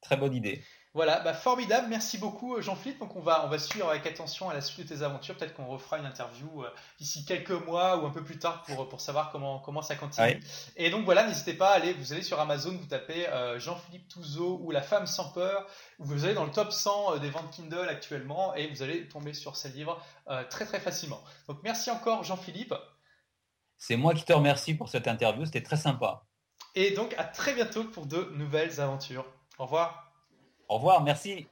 Très bonne idée. Voilà, bah formidable, merci beaucoup euh, Jean-Philippe. Donc on va, on va suivre avec attention à la suite de tes aventures. Peut-être qu'on refera une interview euh, d'ici quelques mois ou un peu plus tard pour, pour savoir comment, comment ça continue. Et donc voilà, n'hésitez pas à aller, vous allez sur Amazon, vous tapez euh, Jean-Philippe Touzeau ou La femme sans peur. Vous allez dans le top 100 des ventes Kindle actuellement et vous allez tomber sur ces livres très très facilement. Donc merci encore Jean-Philippe. C'est moi qui te remercie pour cette interview, c'était très sympa. Et donc à très bientôt pour de nouvelles aventures. Au revoir. Au revoir, merci.